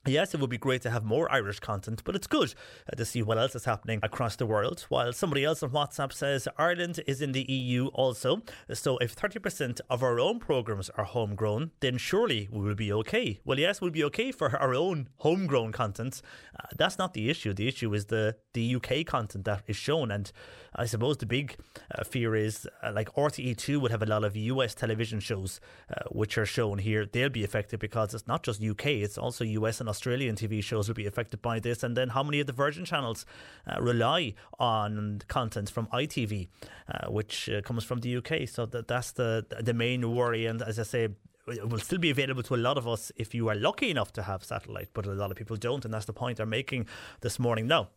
Yes, it would be great to have more Irish content, but it's good uh, to see what else is happening across the world. While somebody else on WhatsApp says Ireland is in the EU also, so if 30% of our own programmes are homegrown, then surely we will be okay. Well, yes, we'll be okay for our own homegrown content. Uh, that's not the issue. The issue is the, the UK content that is shown. And I suppose the big uh, fear is uh, like RTE2 would have a lot of US television shows uh, which are shown here. They'll be affected because it's not just UK, it's also US and Australian TV shows will be affected by this. And then how many of the Virgin channels uh, rely on content from ITV, uh, which uh, comes from the UK? So that, that's the, the main worry. And as I say, it will still be available to a lot of us if you are lucky enough to have satellite, but a lot of people don't, and that's the point they're making this morning. Now,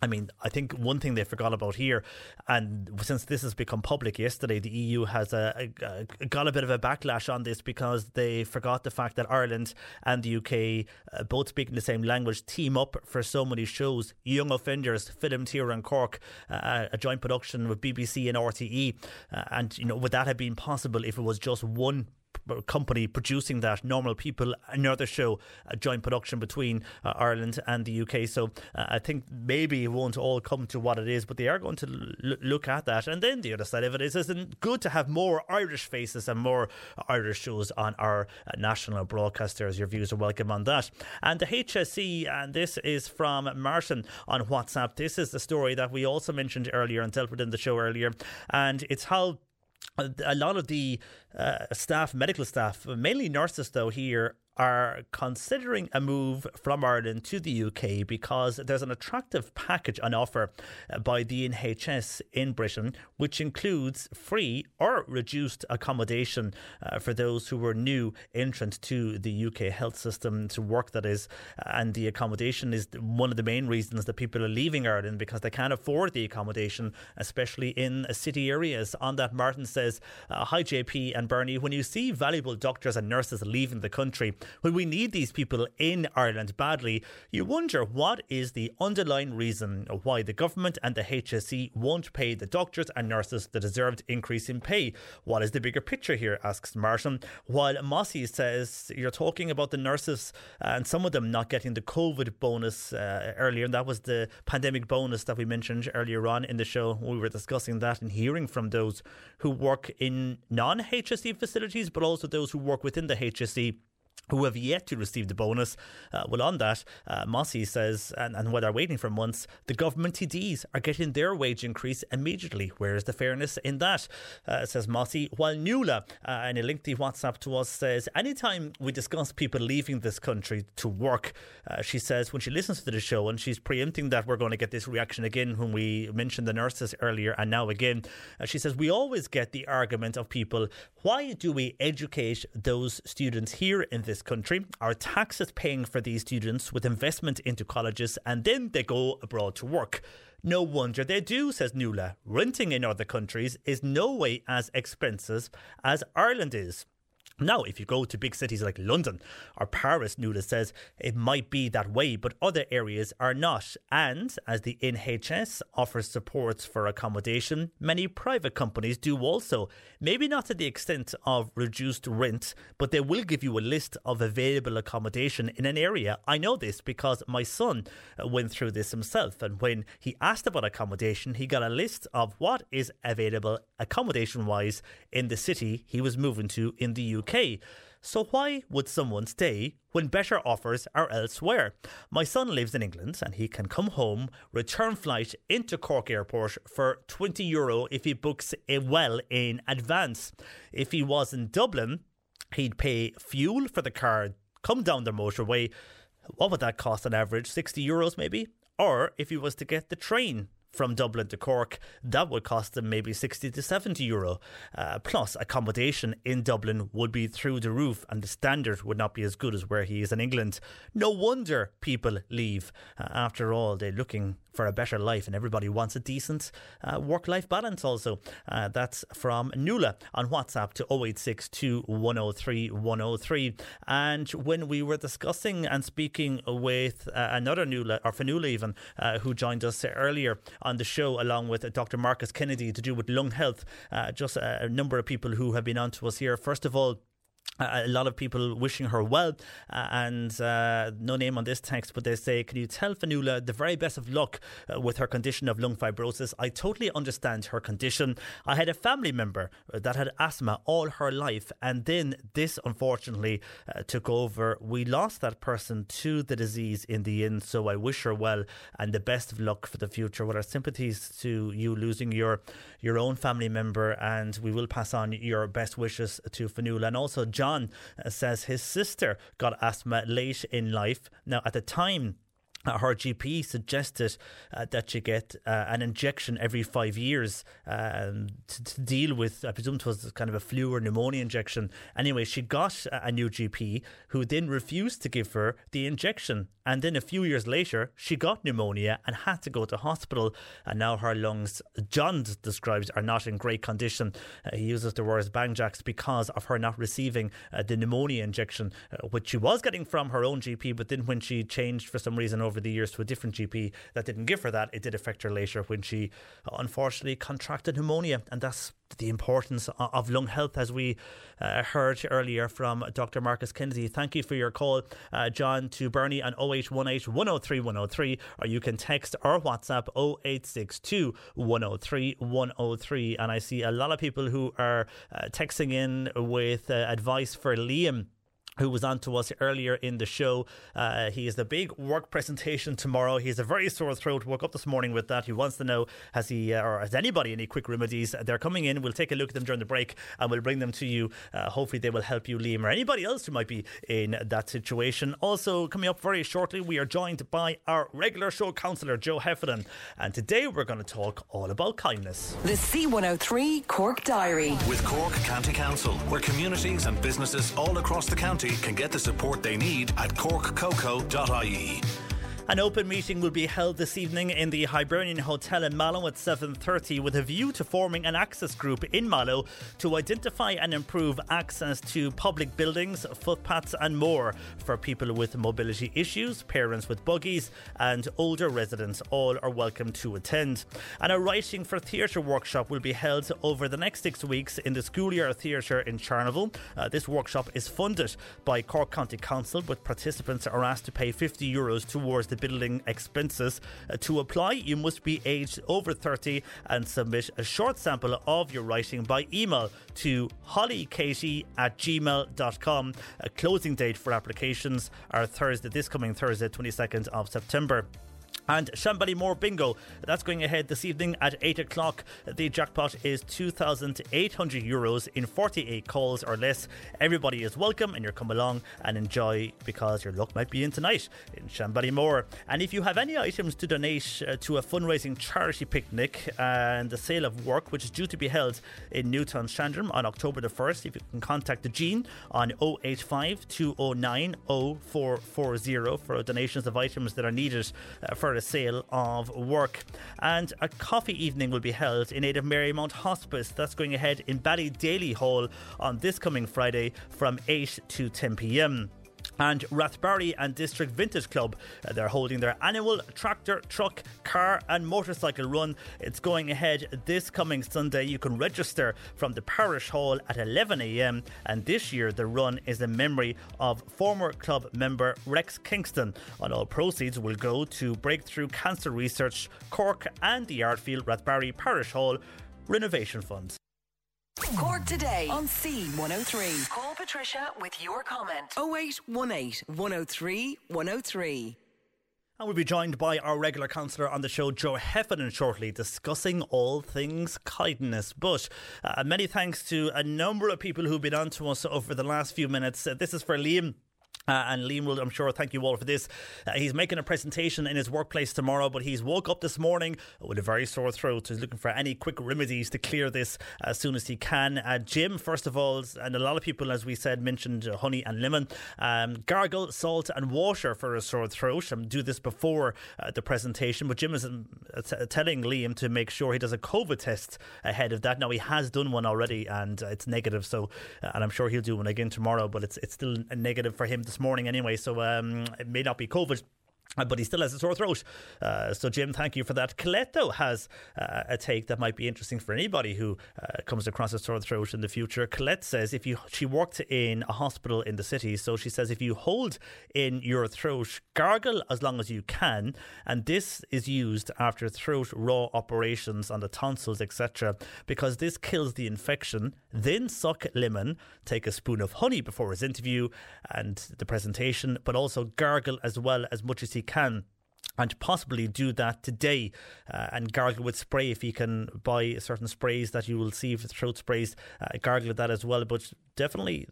I mean, I think one thing they forgot about here, and since this has become public yesterday, the EU has a, a, a got a bit of a backlash on this because they forgot the fact that Ireland and the UK, uh, both speaking the same language, team up for so many shows. Young Offenders, Filmed here in Cork, uh, a joint production with BBC and RTE, uh, and you know, would that have been possible if it was just one company producing that, Normal People, another show, a joint production between uh, Ireland and the UK. So uh, I think maybe it won't all come to what it is, but they are going to l- look at that. And then the other side of it is, isn't good to have more Irish faces and more Irish shows on our uh, national broadcasters. Your views are welcome on that. And the HSE, and this is from Martin on WhatsApp. This is the story that we also mentioned earlier and dealt with in the show earlier, and it's how a lot of the uh, staff, medical staff, mainly nurses though, here are considering a move from Ireland to the UK because there's an attractive package on offer uh, by the NHS in Britain, which includes free or reduced accommodation uh, for those who were new entrants to the UK health system to work. That is, and the accommodation is one of the main reasons that people are leaving Ireland because they can't afford the accommodation, especially in city areas. On that, Martin says, uh, "Hi JP and Bernie, when you see valuable doctors and nurses leaving the country." When we need these people in Ireland badly, you wonder what is the underlying reason why the government and the HSE won't pay the doctors and nurses the deserved increase in pay. What is the bigger picture here? asks Martin. While Mossy says you're talking about the nurses and some of them not getting the COVID bonus uh, earlier, and that was the pandemic bonus that we mentioned earlier on in the show. We were discussing that and hearing from those who work in non HSE facilities, but also those who work within the HSE who have yet to receive the bonus. Uh, well, on that, uh, Mossy says, and, and while they're waiting for months, the government TDs are getting their wage increase immediately. Where is the fairness in that? Uh, says Mossy. While Nuala, uh, in a lengthy WhatsApp to us, says, anytime we discuss people leaving this country to work, uh, she says, when she listens to the show, and she's preempting that we're going to get this reaction again when we mentioned the nurses earlier and now again, uh, she says, we always get the argument of people, why do we educate those students here in this country? Our taxes paying for these students with investment into colleges and then they go abroad to work. No wonder they do, says Nuala. Renting in other countries is no way as expensive as Ireland is. Now, if you go to big cities like London or Paris, Nuala says it might be that way, but other areas are not. And as the NHS offers supports for accommodation, many private companies do also. Maybe not to the extent of reduced rent, but they will give you a list of available accommodation in an area. I know this because my son uh, went through this himself, and when he asked about accommodation, he got a list of what is available accommodation wise in the city he was moving to in the UK. So why would someone stay when better offers are elsewhere? My son lives in England and he can come home, return flight into Cork Airport for 20 euro if he books it well in advance. If he was in Dublin, he'd pay fuel for the car, come down the motorway. What would that cost on average? 60 euros maybe? Or if he was to get the train from Dublin to Cork, that would cost them maybe 60 to 70 euro. Uh, plus, accommodation in Dublin would be through the roof and the standard would not be as good as where he is in England. No wonder people leave. Uh, after all, they're looking for a better life and everybody wants a decent uh, work life balance also. Uh, that's from Nuala on WhatsApp to 0862 103 103. And when we were discussing and speaking with uh, another Nuala, or Fionnuala even, uh, who joined us earlier on the show along with Dr. Marcus Kennedy to do with lung health, uh, just a, a number of people who have been on to us here. First of all, a lot of people wishing her well, uh, and uh, no name on this text, but they say, Can you tell Fionnuala the very best of luck uh, with her condition of lung fibrosis? I totally understand her condition. I had a family member that had asthma all her life, and then this unfortunately uh, took over. We lost that person to the disease in the end, so I wish her well and the best of luck for the future. With our sympathies to you losing your, your own family member, and we will pass on your best wishes to Fionnuala and also John. Uh, says his sister got asthma late in life. Now, at the time, uh, her GP suggested uh, that she get uh, an injection every five years um, to, to, deal with, I presume it was kind of a flu or pneumonia injection. Anyway, she got a new GP who then refused to give her the injection. And then a few years later, she got pneumonia and had to go to hospital. And now her lungs, John describes, are not in great condition. Uh, he uses the words bang jacks because of her not receiving uh, the pneumonia injection, uh, which she was getting from her own GP. But then when she changed for some reason over the years to a different GP that didn't give her that, it did affect her later when she unfortunately contracted pneumonia. And that's the importance of lung health, as we uh, heard earlier from Dr. Marcus Kennedy. Thank you for your call, uh, John, to Bernie on 0818 103 103, or you can text or WhatsApp 0862 103 103. And I see a lot of people who are uh, texting in with uh, advice for Liam who was on to us earlier in the show. Uh, he has the big work presentation tomorrow. He has a very sore throat. Woke up this morning with that. He wants to know has he uh, or has anybody any quick remedies? They're coming in. We'll take a look at them during the break and we'll bring them to you. Uh, hopefully, they will help you, Liam, or anybody else who might be in that situation. Also, coming up very shortly, we are joined by our regular show counsellor, Joe Heffernan. And today we're going to talk all about kindness. The C103 Cork Diary. With Cork County Council, where communities and businesses all across the county can get the support they need at corkcoco.ie. An open meeting will be held this evening in the Hibernian Hotel in Mallow at 7.30 with a view to forming an access group in Mallow to identify and improve access to public buildings, footpaths and more for people with mobility issues, parents with buggies and older residents. All are welcome to attend. And a Writing for Theatre workshop will be held over the next six weeks in the Schoolyard Theatre in Charleville. Uh, this workshop is funded by Cork County Council with participants are asked to pay 50 euros towards the building expenses. Uh, to apply, you must be aged over 30 and submit a short sample of your writing by email to hollykatie at gmail.com. A closing date for applications are Thursday, this coming Thursday, 22nd of September. And Shanballymore Bingo, that's going ahead this evening at 8 o'clock. The jackpot is 2,800 euros in 48 calls or less. Everybody is welcome and you're come along and enjoy because your luck might be in tonight in Shanballymore. And if you have any items to donate uh, to a fundraising charity picnic and the sale of work, which is due to be held in Newtownshandrum on October the 1st, if you can contact the Gene on 085 209 0440 for donations of items that are needed uh, for a sale of work. And a coffee evening will be held in aid of Marymount Hospice. That's going ahead in Ballydaly Hall on this coming Friday from 8 to 10 pm and Rathbarry and District Vintage Club. Uh, they're holding their annual tractor, truck, car, and motorcycle run. It's going ahead this coming Sunday. You can register from the parish hall at 11am, and this year the run is in memory of former club member Rex Kingston. And all proceeds will go to Breakthrough Cancer Research, Cork, and the Ardfield Rathbarry Parish Hall renovation funds. Cork today on C103. Call Patricia with your comment. 0818 103 103. And we'll be joined by our regular counsellor on the show, Joe Heffernan, shortly, discussing all things kindness. But uh, many thanks to a number of people who've been on to us over the last few minutes. Uh, this is for Liam. Uh, and Liam will, I'm sure, thank you all for this. Uh, he's making a presentation in his workplace tomorrow, but he's woke up this morning with a very sore throat. So he's looking for any quick remedies to clear this as soon as he can. Uh, Jim, first of all, and a lot of people, as we said, mentioned uh, honey and lemon. Um, gargle, salt, and water for a sore throat. And do this before uh, the presentation. But Jim is um, t- telling Liam to make sure he does a COVID test ahead of that. Now, he has done one already and uh, it's negative. So, and I'm sure he'll do one again tomorrow, but it's, it's still negative for him this morning anyway, so um, it may not be COVID. But he still has a sore throat. Uh, so, Jim, thank you for that. Colette, though, has uh, a take that might be interesting for anybody who uh, comes across a sore throat in the future. Colette says if you, she worked in a hospital in the city, so she says if you hold in your throat, gargle as long as you can, and this is used after throat raw operations on the tonsils, etc., because this kills the infection. Then suck lemon, take a spoon of honey before his interview and the presentation, but also gargle as well as much as he can and possibly do that today uh, and gargle with spray if you can buy certain sprays that you will see for throat sprays. Uh, gargle that as well but definitely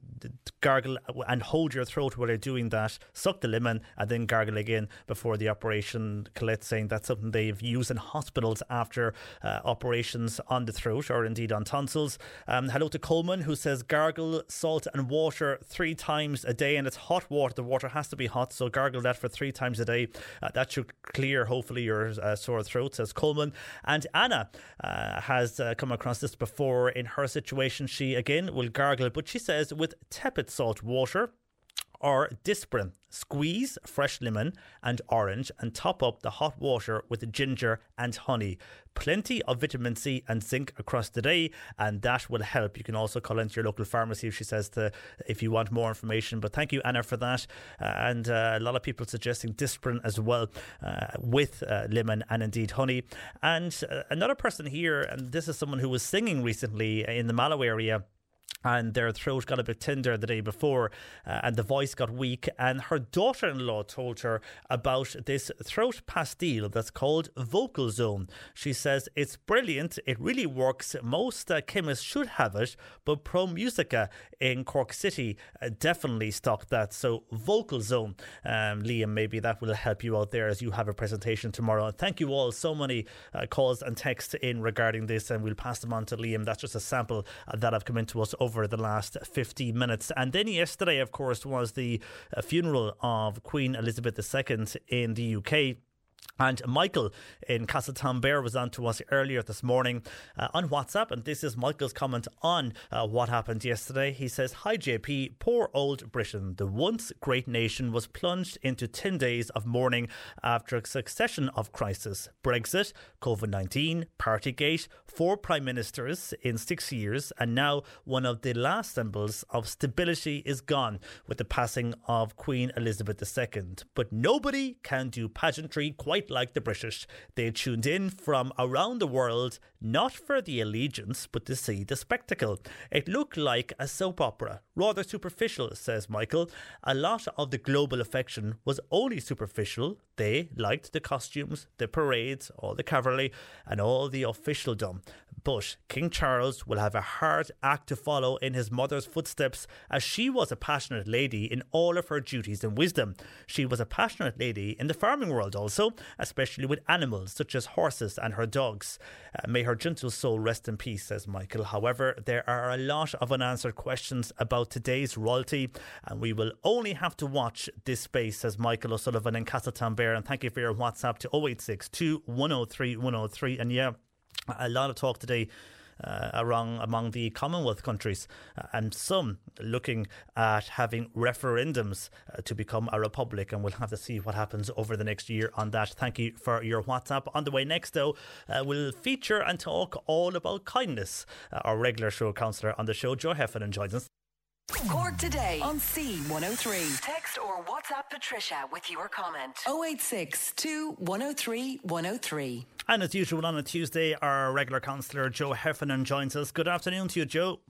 gargle and hold your throat while you're doing that. Suck the lemon and then gargle again before the operation. Colette saying that's something they've used in hospitals after uh, operations on the throat or indeed on tonsils. Um, hello to Coleman who says gargle salt and water three times a day and it's hot water. The water has to be hot so gargle that for three times a day. Uh, that should clear, hopefully, your uh, sore throat, says Coleman. And Anna uh, has uh, come across this before in her situation. She, again, will gargle, but she says with tepid salt water or Disprin. Squeeze fresh lemon and orange and top up the hot water with ginger and honey. Plenty of vitamin C and zinc across the day, and that will help. You can also call into your local pharmacy, if she says, to if you want more information. But thank you, Anna, for that. Uh, and uh, a lot of people suggesting Disprin as well uh, with uh, lemon and indeed honey. And uh, another person here, and this is someone who was singing recently in the Mallow area and their throat got a bit tender the day before uh, and the voice got weak and her daughter-in-law told her about this throat pastille that's called vocal zone. She says it's brilliant. It really works. Most uh, chemists should have it but pro musica in cork city uh, definitely stock that. So vocal zone. Um, liam maybe that will help you out there as you have a presentation tomorrow. And thank you all. So many uh, calls and texts in regarding this and we'll pass them on to liam. That's just a sample uh, that have come into us over the last 15 minutes. And then yesterday, of course, was the uh, funeral of Queen Elizabeth II in the UK. And Michael in Castletownbere was on to us earlier this morning uh, on WhatsApp, and this is Michael's comment on uh, what happened yesterday. He says, Hi JP, poor old Britain, the once great nation was plunged into 10 days of mourning after a succession of crises Brexit, COVID 19, Partygate, four prime ministers in six years, and now one of the last symbols of stability is gone with the passing of Queen Elizabeth II. But nobody can do pageantry quite like the British. They tuned in from around the world, not for the allegiance, but to see the spectacle. It looked like a soap opera, rather superficial, says Michael. A lot of the global affection was only superficial. They liked the costumes, the parades, all the cavalry, and all the officialdom. But King Charles will have a hard act to follow in his mother's footsteps, as she was a passionate lady in all of her duties and wisdom. She was a passionate lady in the farming world also, especially with animals such as horses and her dogs. Uh, may her gentle soul rest in peace, says Michael. However, there are a lot of unanswered questions about today's royalty, and we will only have to watch this space, says Michael O'Sullivan in Castletownbere. And thank you for your WhatsApp to 086 103 103. And yeah, a lot of talk today. Uh, around among the Commonwealth countries, uh, and some looking at having referendums uh, to become a republic, and we'll have to see what happens over the next year on that. Thank you for your WhatsApp. On the way next, though, uh, we'll feature and talk all about kindness. Uh, our regular show counsellor on the show, Joe Heffernan, joins us. Cork today on C103. Text or WhatsApp Patricia with your comment. 086 103 103. And as usual on a Tuesday, our regular counsellor Joe Heffernan joins us. Good afternoon to you, Joe.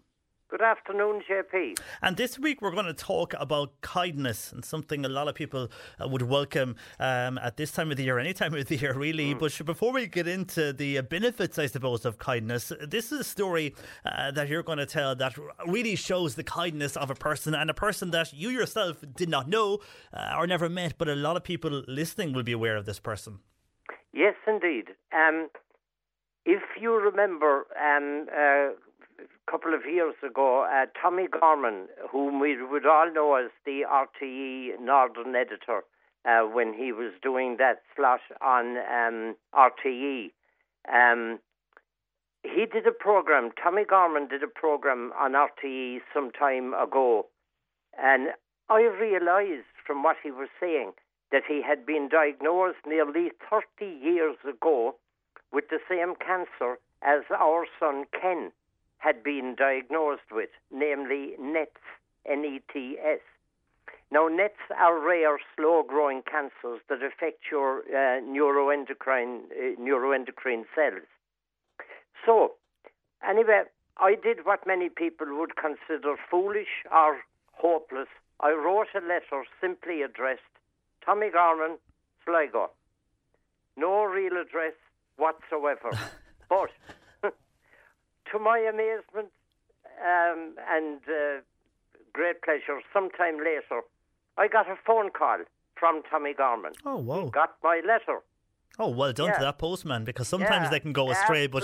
Good afternoon, JP. And this week we're going to talk about kindness and something a lot of people uh, would welcome um, at this time of the year, any time of the year, really. Mm. But before we get into the uh, benefits, I suppose, of kindness, this is a story uh, that you're going to tell that really shows the kindness of a person and a person that you yourself did not know uh, or never met, but a lot of people listening will be aware of this person. Yes, indeed. Um, if you remember, um, uh, couple of years ago, uh, Tommy Gorman, whom we would all know as the RTE Northern editor, uh, when he was doing that slot on um, RTE, um, he did a program. Tommy Gorman did a program on RTE some time ago, and I realised from what he was saying that he had been diagnosed nearly 30 years ago with the same cancer as our son Ken had been diagnosed with, namely NETs, N-E-T-S. Now, NETs are rare, slow-growing cancers that affect your uh, neuroendocrine, uh, neuroendocrine cells. So, anyway, I did what many people would consider foolish or hopeless. I wrote a letter simply addressed Tommy Gorman, Sligo. No real address whatsoever. but to my amazement um, and uh, great pleasure, sometime later, I got a phone call from Tommy Gorman. Oh, wow. Got my letter. Oh, well done Yeah. to that postman because sometimes Yeah, they can go astray, but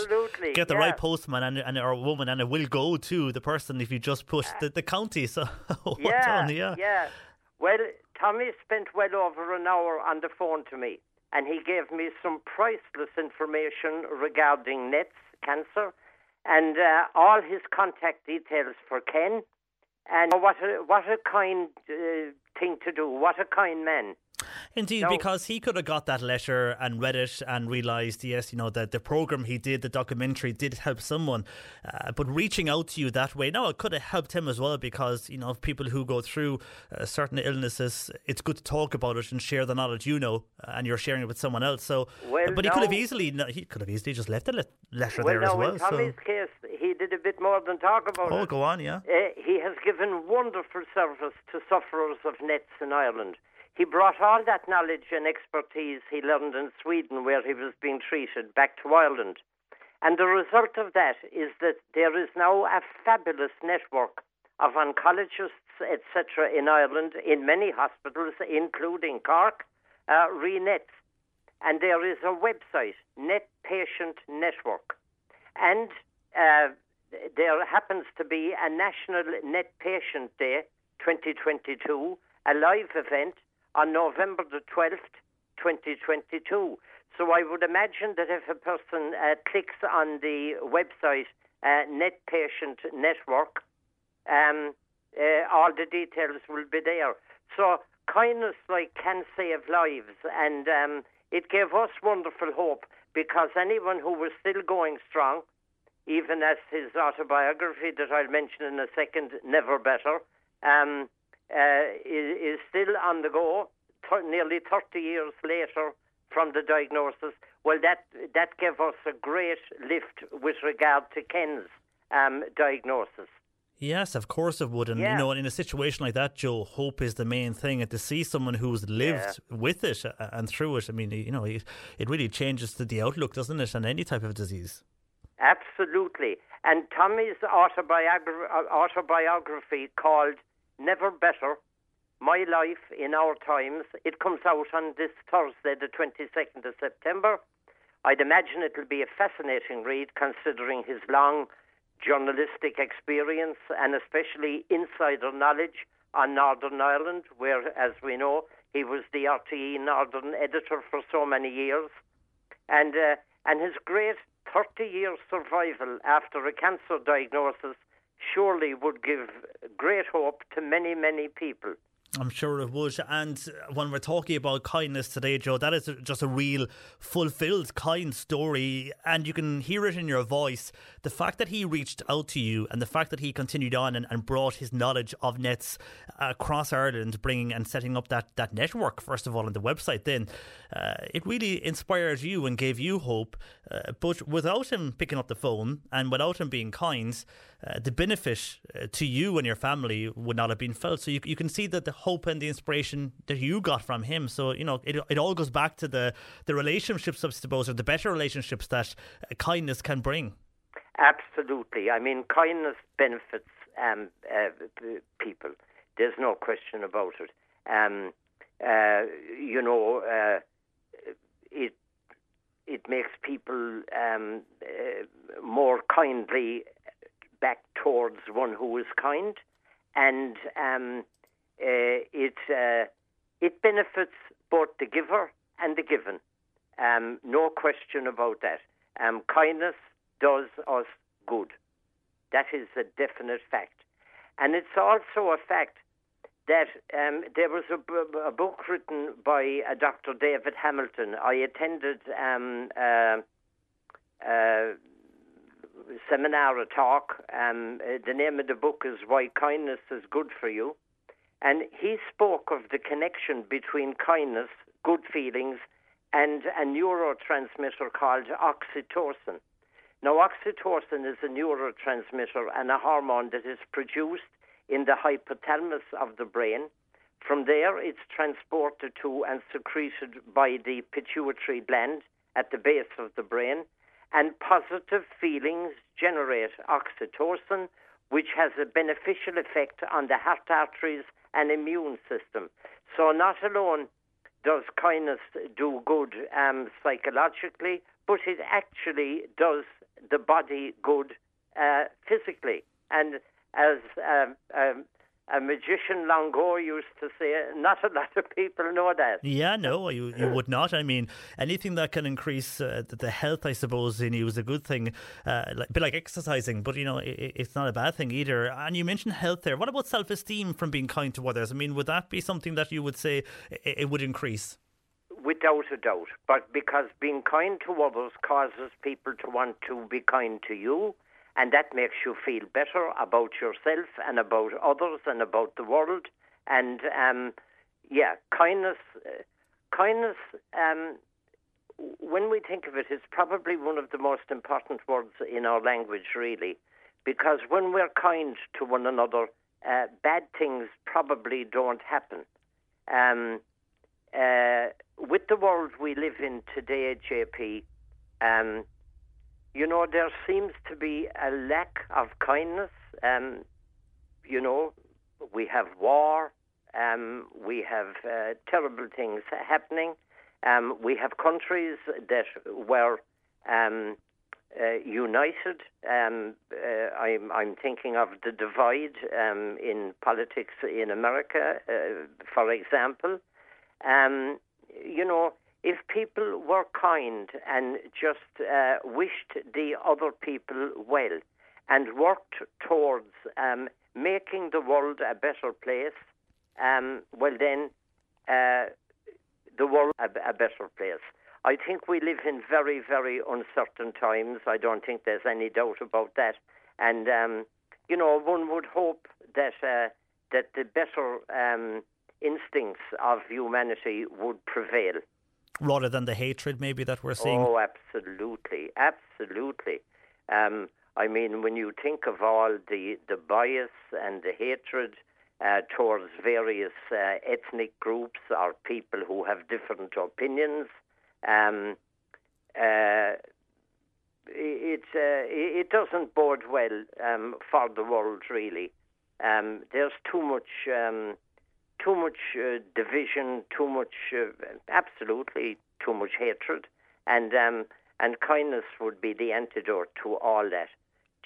get the yeah. right postman and, and or woman, and it will go to the person if you just push the, the county. So, well yeah, done, yeah. yeah. Well, Tommy spent well over an hour on the phone to me, and he gave me some priceless information regarding NETs, cancer, and uh, all his contact details for Ken, and what a, what a kind uh, thing to do, what a kind man. Indeed, No. because he could have got that letter and read it and realised, yes, you know, that the program he did, the documentary, did help someone. Uh, but reaching out to you that way, no, it could have helped him as well because, you know, people who go through uh, certain illnesses, it's good to talk about it and share the knowledge you know, uh, and you're sharing it with someone else. So, Well, but he could have easily, no, he could have easily just left a le- letter well, there as well. in Tommy's So, case, he did a bit more than talk about oh, it. go on, yeah. Uh, he has given wonderful service to sufferers of nets in Ireland. He brought all that knowledge and expertise he learned in Sweden, where he was being treated, back to Ireland. And the result of that is that there is now a fabulous network of oncologists, etc., in Ireland, in many hospitals, including Cork, uh, ReNet. And there is a website, Net Patient Network. And uh, there happens to be a National Net Patient Day 2022, a live event on November the 12th, 2022. So I would imagine that if a person uh, clicks on the website uh, Net Patient Network, um, uh, all the details will be there. So kindness like can save lives, and um, it gave us wonderful hope because anyone who was still going strong, even as his autobiography that I'll mention in a second, Never Better, um, uh, is, is still on the go, th- nearly 30 years later from the diagnosis. Well, that that gave us a great lift with regard to Ken's um, diagnosis. Yes, of course it would. And, you know, in a situation like that, Joe, hope is the main thing. And to see someone who's lived with it uh, and through it, I mean, you know, it, it really changes the, the outlook, doesn't it, on any type of disease? Absolutely. And Tommy's autobiogra- uh, autobiography called Never Better My Life in Our Times, it comes out on this Thursday, the 22nd of September. I'd imagine it'll be a fascinating read considering his long journalistic experience and especially insider knowledge on Northern Ireland, where, as we know, he was the RTE Northern editor for so many years. And, uh, and his great 30 year survival after a cancer diagnosis surely would give great hope to many, many people. I'm sure it would. And when we're talking about kindness today, Joe, that is just a real fulfilled, kind story. And you can hear it in your voice. The fact that he reached out to you and the fact that he continued on and, and brought his knowledge of nets across Ireland, bringing and setting up that, that network, first of all, and the website, then uh, it really inspired you and gave you hope. Uh, but without him picking up the phone and without him being kind, uh, the benefit uh, to you and your family would not have been felt. So you, you can see that the hope and the inspiration that you got from him. So you know it, it all goes back to the the relationships, I suppose, or the better relationships that uh, kindness can bring. Absolutely. I mean, kindness benefits um, uh, people. There's no question about it. Um, uh, you know, uh, it it makes people um, more kindly back towards one who is kind, and um, uh, it uh, it benefits both the giver and the given. Um, no question about that. Um, kindness does us good. That is a definite fact, and it's also a fact that um, there was a, a, book written by uh, Dr. David Hamilton. I attended um, uh, uh, seminar, a talk. Um, uh, the name of the book is Why Kindness is Good for You. And he spoke of the connection between kindness, good feelings, and a neurotransmitter called oxytocin. Now, oxytocin is a neurotransmitter and a hormone that is produced in the hypothalamus of the brain. From there, it's transported to and secreted by the pituitary gland at the base of the brain and positive feelings generate oxytocin, which has a beneficial effect on the heart arteries and immune system. So, not alone does kindness do good um, psychologically, but it actually does the body good uh, physically. And as um, um, a magician Longo used to say, not a lot of people know that. Yeah, no, you, you would not. I mean, anything that can increase uh, the health, I suppose, in you is a good thing. Uh, like, a bit like exercising, but you know, it, it's not a bad thing either. And you mentioned health there. What about self esteem from being kind to others? I mean, would that be something that you would say it, it would increase? Without a doubt. But because being kind to others causes people to want to be kind to you and that makes you feel better about yourself and about others and about the world. And um, yeah, kindness, uh, kindness. Um, when we think of it, is probably one of the most important words in our language, really, because when we're kind to one another, uh, bad things probably don't happen. Um, uh, with the world we live in today, JP, um, you know, there seems to be a lack of kindness. Um, you know, we have war, um, we have uh, terrible things happening. Um, we have countries that were um, uh, united. Um, uh, I'm, I'm, thinking of the divide um, in politics in America, uh, for example. Um, you know, if people were kind and just uh, wished the other people well and worked towards um, making the world a better place, um, well, then uh, the world a, a better place. I think we live in very, very uncertain times. I don't think there's any doubt about that. And um, you know, one would hope that uh, that the better um, instincts of humanity would prevail rather than the hatred maybe that we're seeing. Oh, absolutely, absolutely. Um, I mean, when you think of all the, the bias and the hatred uh, towards various uh, ethnic groups or people who have different opinions, um, uh, it uh, it doesn't bode well um, for the world really. Um, there's too much um, too much uh, division, too much uh, absolutely too much hatred, and um, and kindness would be the antidote to all that.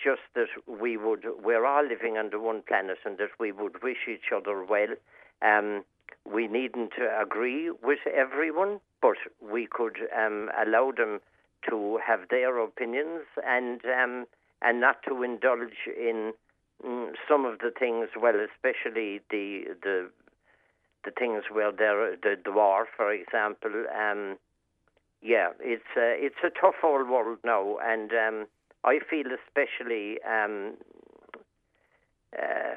Just that we would we're all living under one planet, and that we would wish each other well. Um, we needn't agree with everyone, but we could um, allow them to have their opinions and um, and not to indulge in mm, some of the things. Well, especially the the the things where there the, the war, for example. Um, yeah, it's a, it's a tough old world now, and um, I feel especially. Um, uh,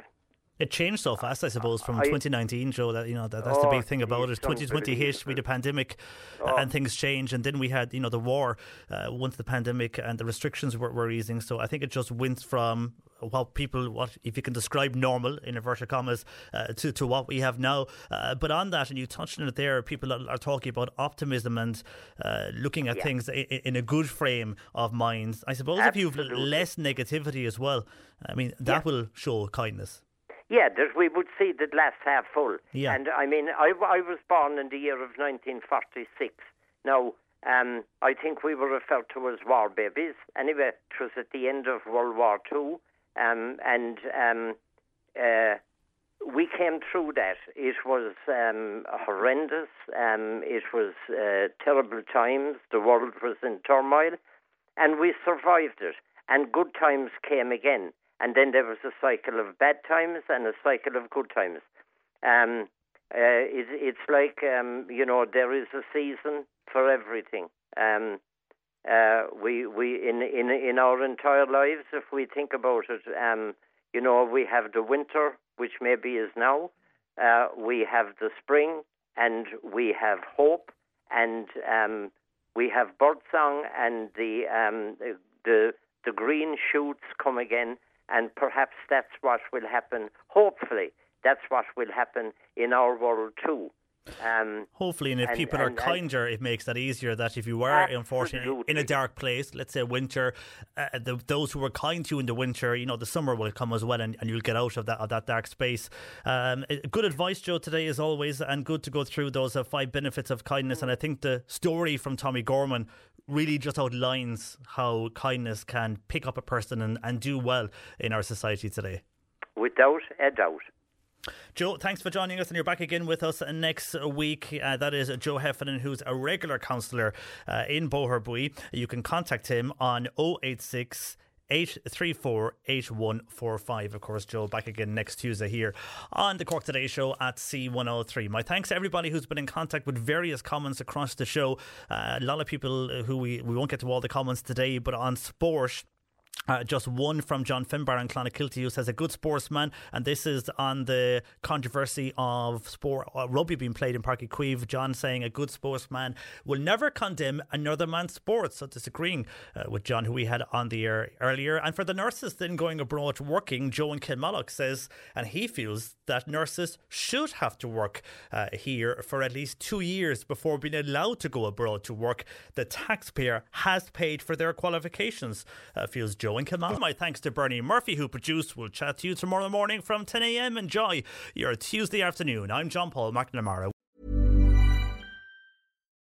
it changed so fast, I suppose, from I, 2019, Joe. That you know that, that's oh, the big thing about it. 2020 hit with the pandemic, oh. and things changed, and then we had you know the war uh, once the pandemic and the restrictions were, were easing. So I think it just went from what people, what if you can describe normal in inverted commas, uh, to to what we have now. Uh, but on that, and you touched on it there, people are, are talking about optimism and uh, looking at yeah. things in, in, a good frame of mind. I suppose Absolutely. if you've less negativity as well, I mean that yeah. will show kindness. Yeah, that we would see the glass half full. Yeah. And I mean, I, I was born in the year of 1946. Now, um, I think we were referred to as war babies. Anyway, it was at the end of World War II, um, and um, uh, we came through that. It was um, horrendous. Um, it was uh, terrible times. The world was in turmoil, and we survived it. And good times came again and then there was a cycle of bad times and a cycle of good times. Um, uh, it, it's like um, you know there is a season for everything. Um, uh, we we in in in our entire lives, if we think about it, um, you know we have the winter, which maybe is now. Uh, we have the spring, and we have hope, and um, we have birdsong, and the um, the the green shoots come again and perhaps that's what will happen. Hopefully, that's what will happen in our world too. Um, Hopefully, and if and, people and, are kinder, it makes that easier. That if you were, unfortunately, in a dark place, let's say winter, uh, the, those who were kind to you in the winter, you know, the summer will come as well, and, and you'll get out of that of that dark space. Um, good advice, Joe, today as always, and good to go through those uh, five benefits of kindness. And I think the story from Tommy Gorman really just outlines how kindness can pick up a person and, and do well in our society today. Without a doubt. Joe, thanks for joining us, and you're back again with us next week. Uh, that is Joe Heffernan, who's a regular councillor uh, in Boherbue. You can contact him on 086 834 8145. Of course, Joe, back again next Tuesday here on the Cork Today Show at C103. My thanks to everybody who's been in contact with various comments across the show. Uh, a lot of people who we, we won't get to all the comments today, but on sport. Uh, just one from John Finbar and Clonakilty who says a good sportsman, and this is on the controversy of sport uh, rugby being played in Páirc Uí Chaoimh. John saying a good sportsman will never condemn another man's sport. So disagreeing uh, with John, who we had on the air earlier. And for the nurses then going abroad working, Joe and Kilmallock says, and he feels that nurses should have to work uh, here for at least two years before being allowed to go abroad to work. The taxpayer has paid for their qualifications, uh, feels Joe Kilmallock. My thanks to Bernie Murphy, who produced. We'll chat to you tomorrow morning from 10 a.m. Enjoy your Tuesday afternoon. I'm John Paul McNamara.